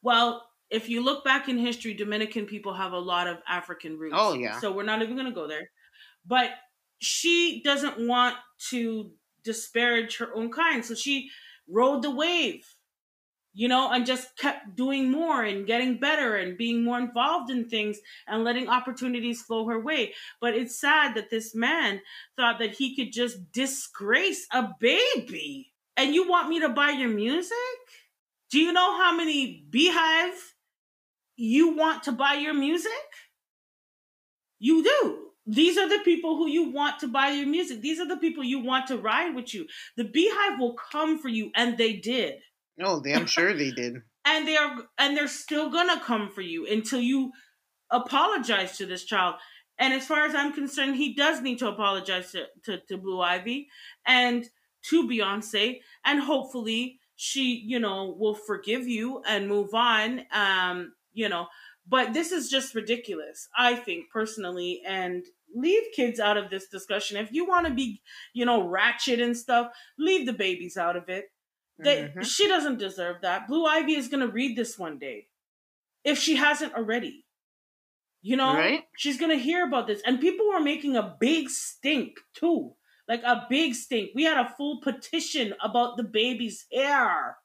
Well, if you look back in history, Dominican people have a lot of African roots. Oh, yeah. So we're not even going to go there. But she doesn't want to disparage her own kind, so she rode the wave, you know, and just kept doing more and getting better and being more involved in things and letting opportunities flow her way. But it's sad that this man thought that he could just disgrace a baby. And you want me to buy your music? Do you know how many Beyhive you want to buy your music? You do. These are the people who you want to buy your music. These are the people you want to ride with you. The Beyhive will come for you, and they did. Oh, they, I'm sure they did. And they are and they're still gonna come for you until you apologize to this child. And as far as I'm concerned, he does need to apologize to, to, to Blue Ivy and to Beyonce, and hopefully she, you know, will forgive you and move on. Um, you know, but this is just ridiculous, I think personally, and leave kids out of this discussion. If you want to be, you know, ratchet and stuff, leave the babies out of it. They, Mhm. She doesn't deserve that. Blue Ivy is going to read this one day, if she hasn't already. You know, Right. she's going to hear about this. And people were making a big stink too. Like a big stink. We had a full petition about the baby's hair.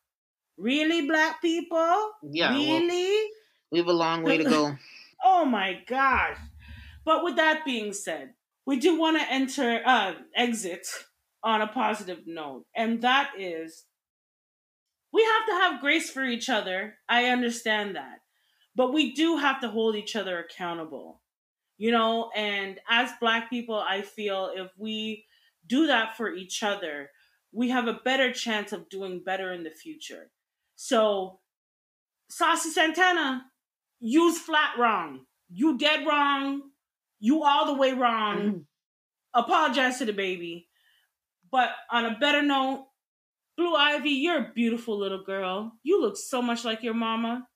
Really, black people? Yeah, well- Really? We have a long way to go. Oh my gosh. But with that being said, we do want to enter uh exit on a positive note. And that is we have to have grace for each other. I understand that. But we do have to hold each other accountable. You know, and as black people, I feel if we do that for each other, we have a better chance of doing better in the future. So, Saucy Santana, you's flat wrong. You dead wrong. You all the way wrong. Mhm. Apologize to the baby. But on a better note, Blue Ivy, you're a beautiful little girl. You look so much like your mama.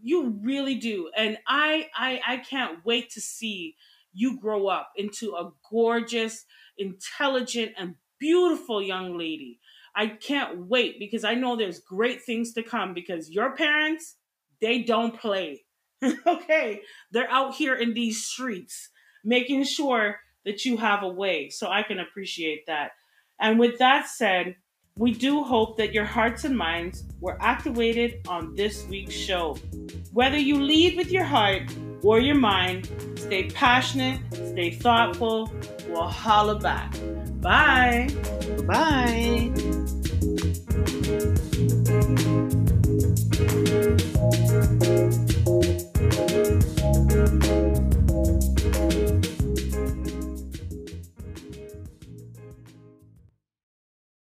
You really do. And I I I can't wait to see you grow up into a gorgeous, intelligent, and beautiful young lady. I can't wait because I know there's great things to come because your parents, they don't play. okay, they're out here in these streets making sure that you have a way. So I can appreciate that. And with that said, we do hope that your hearts and minds were activated on this week's show. Whether you lead with your heart or your mind, stay passionate, stay thoughtful. We'll holla back. Bye. Bye. Bye. Música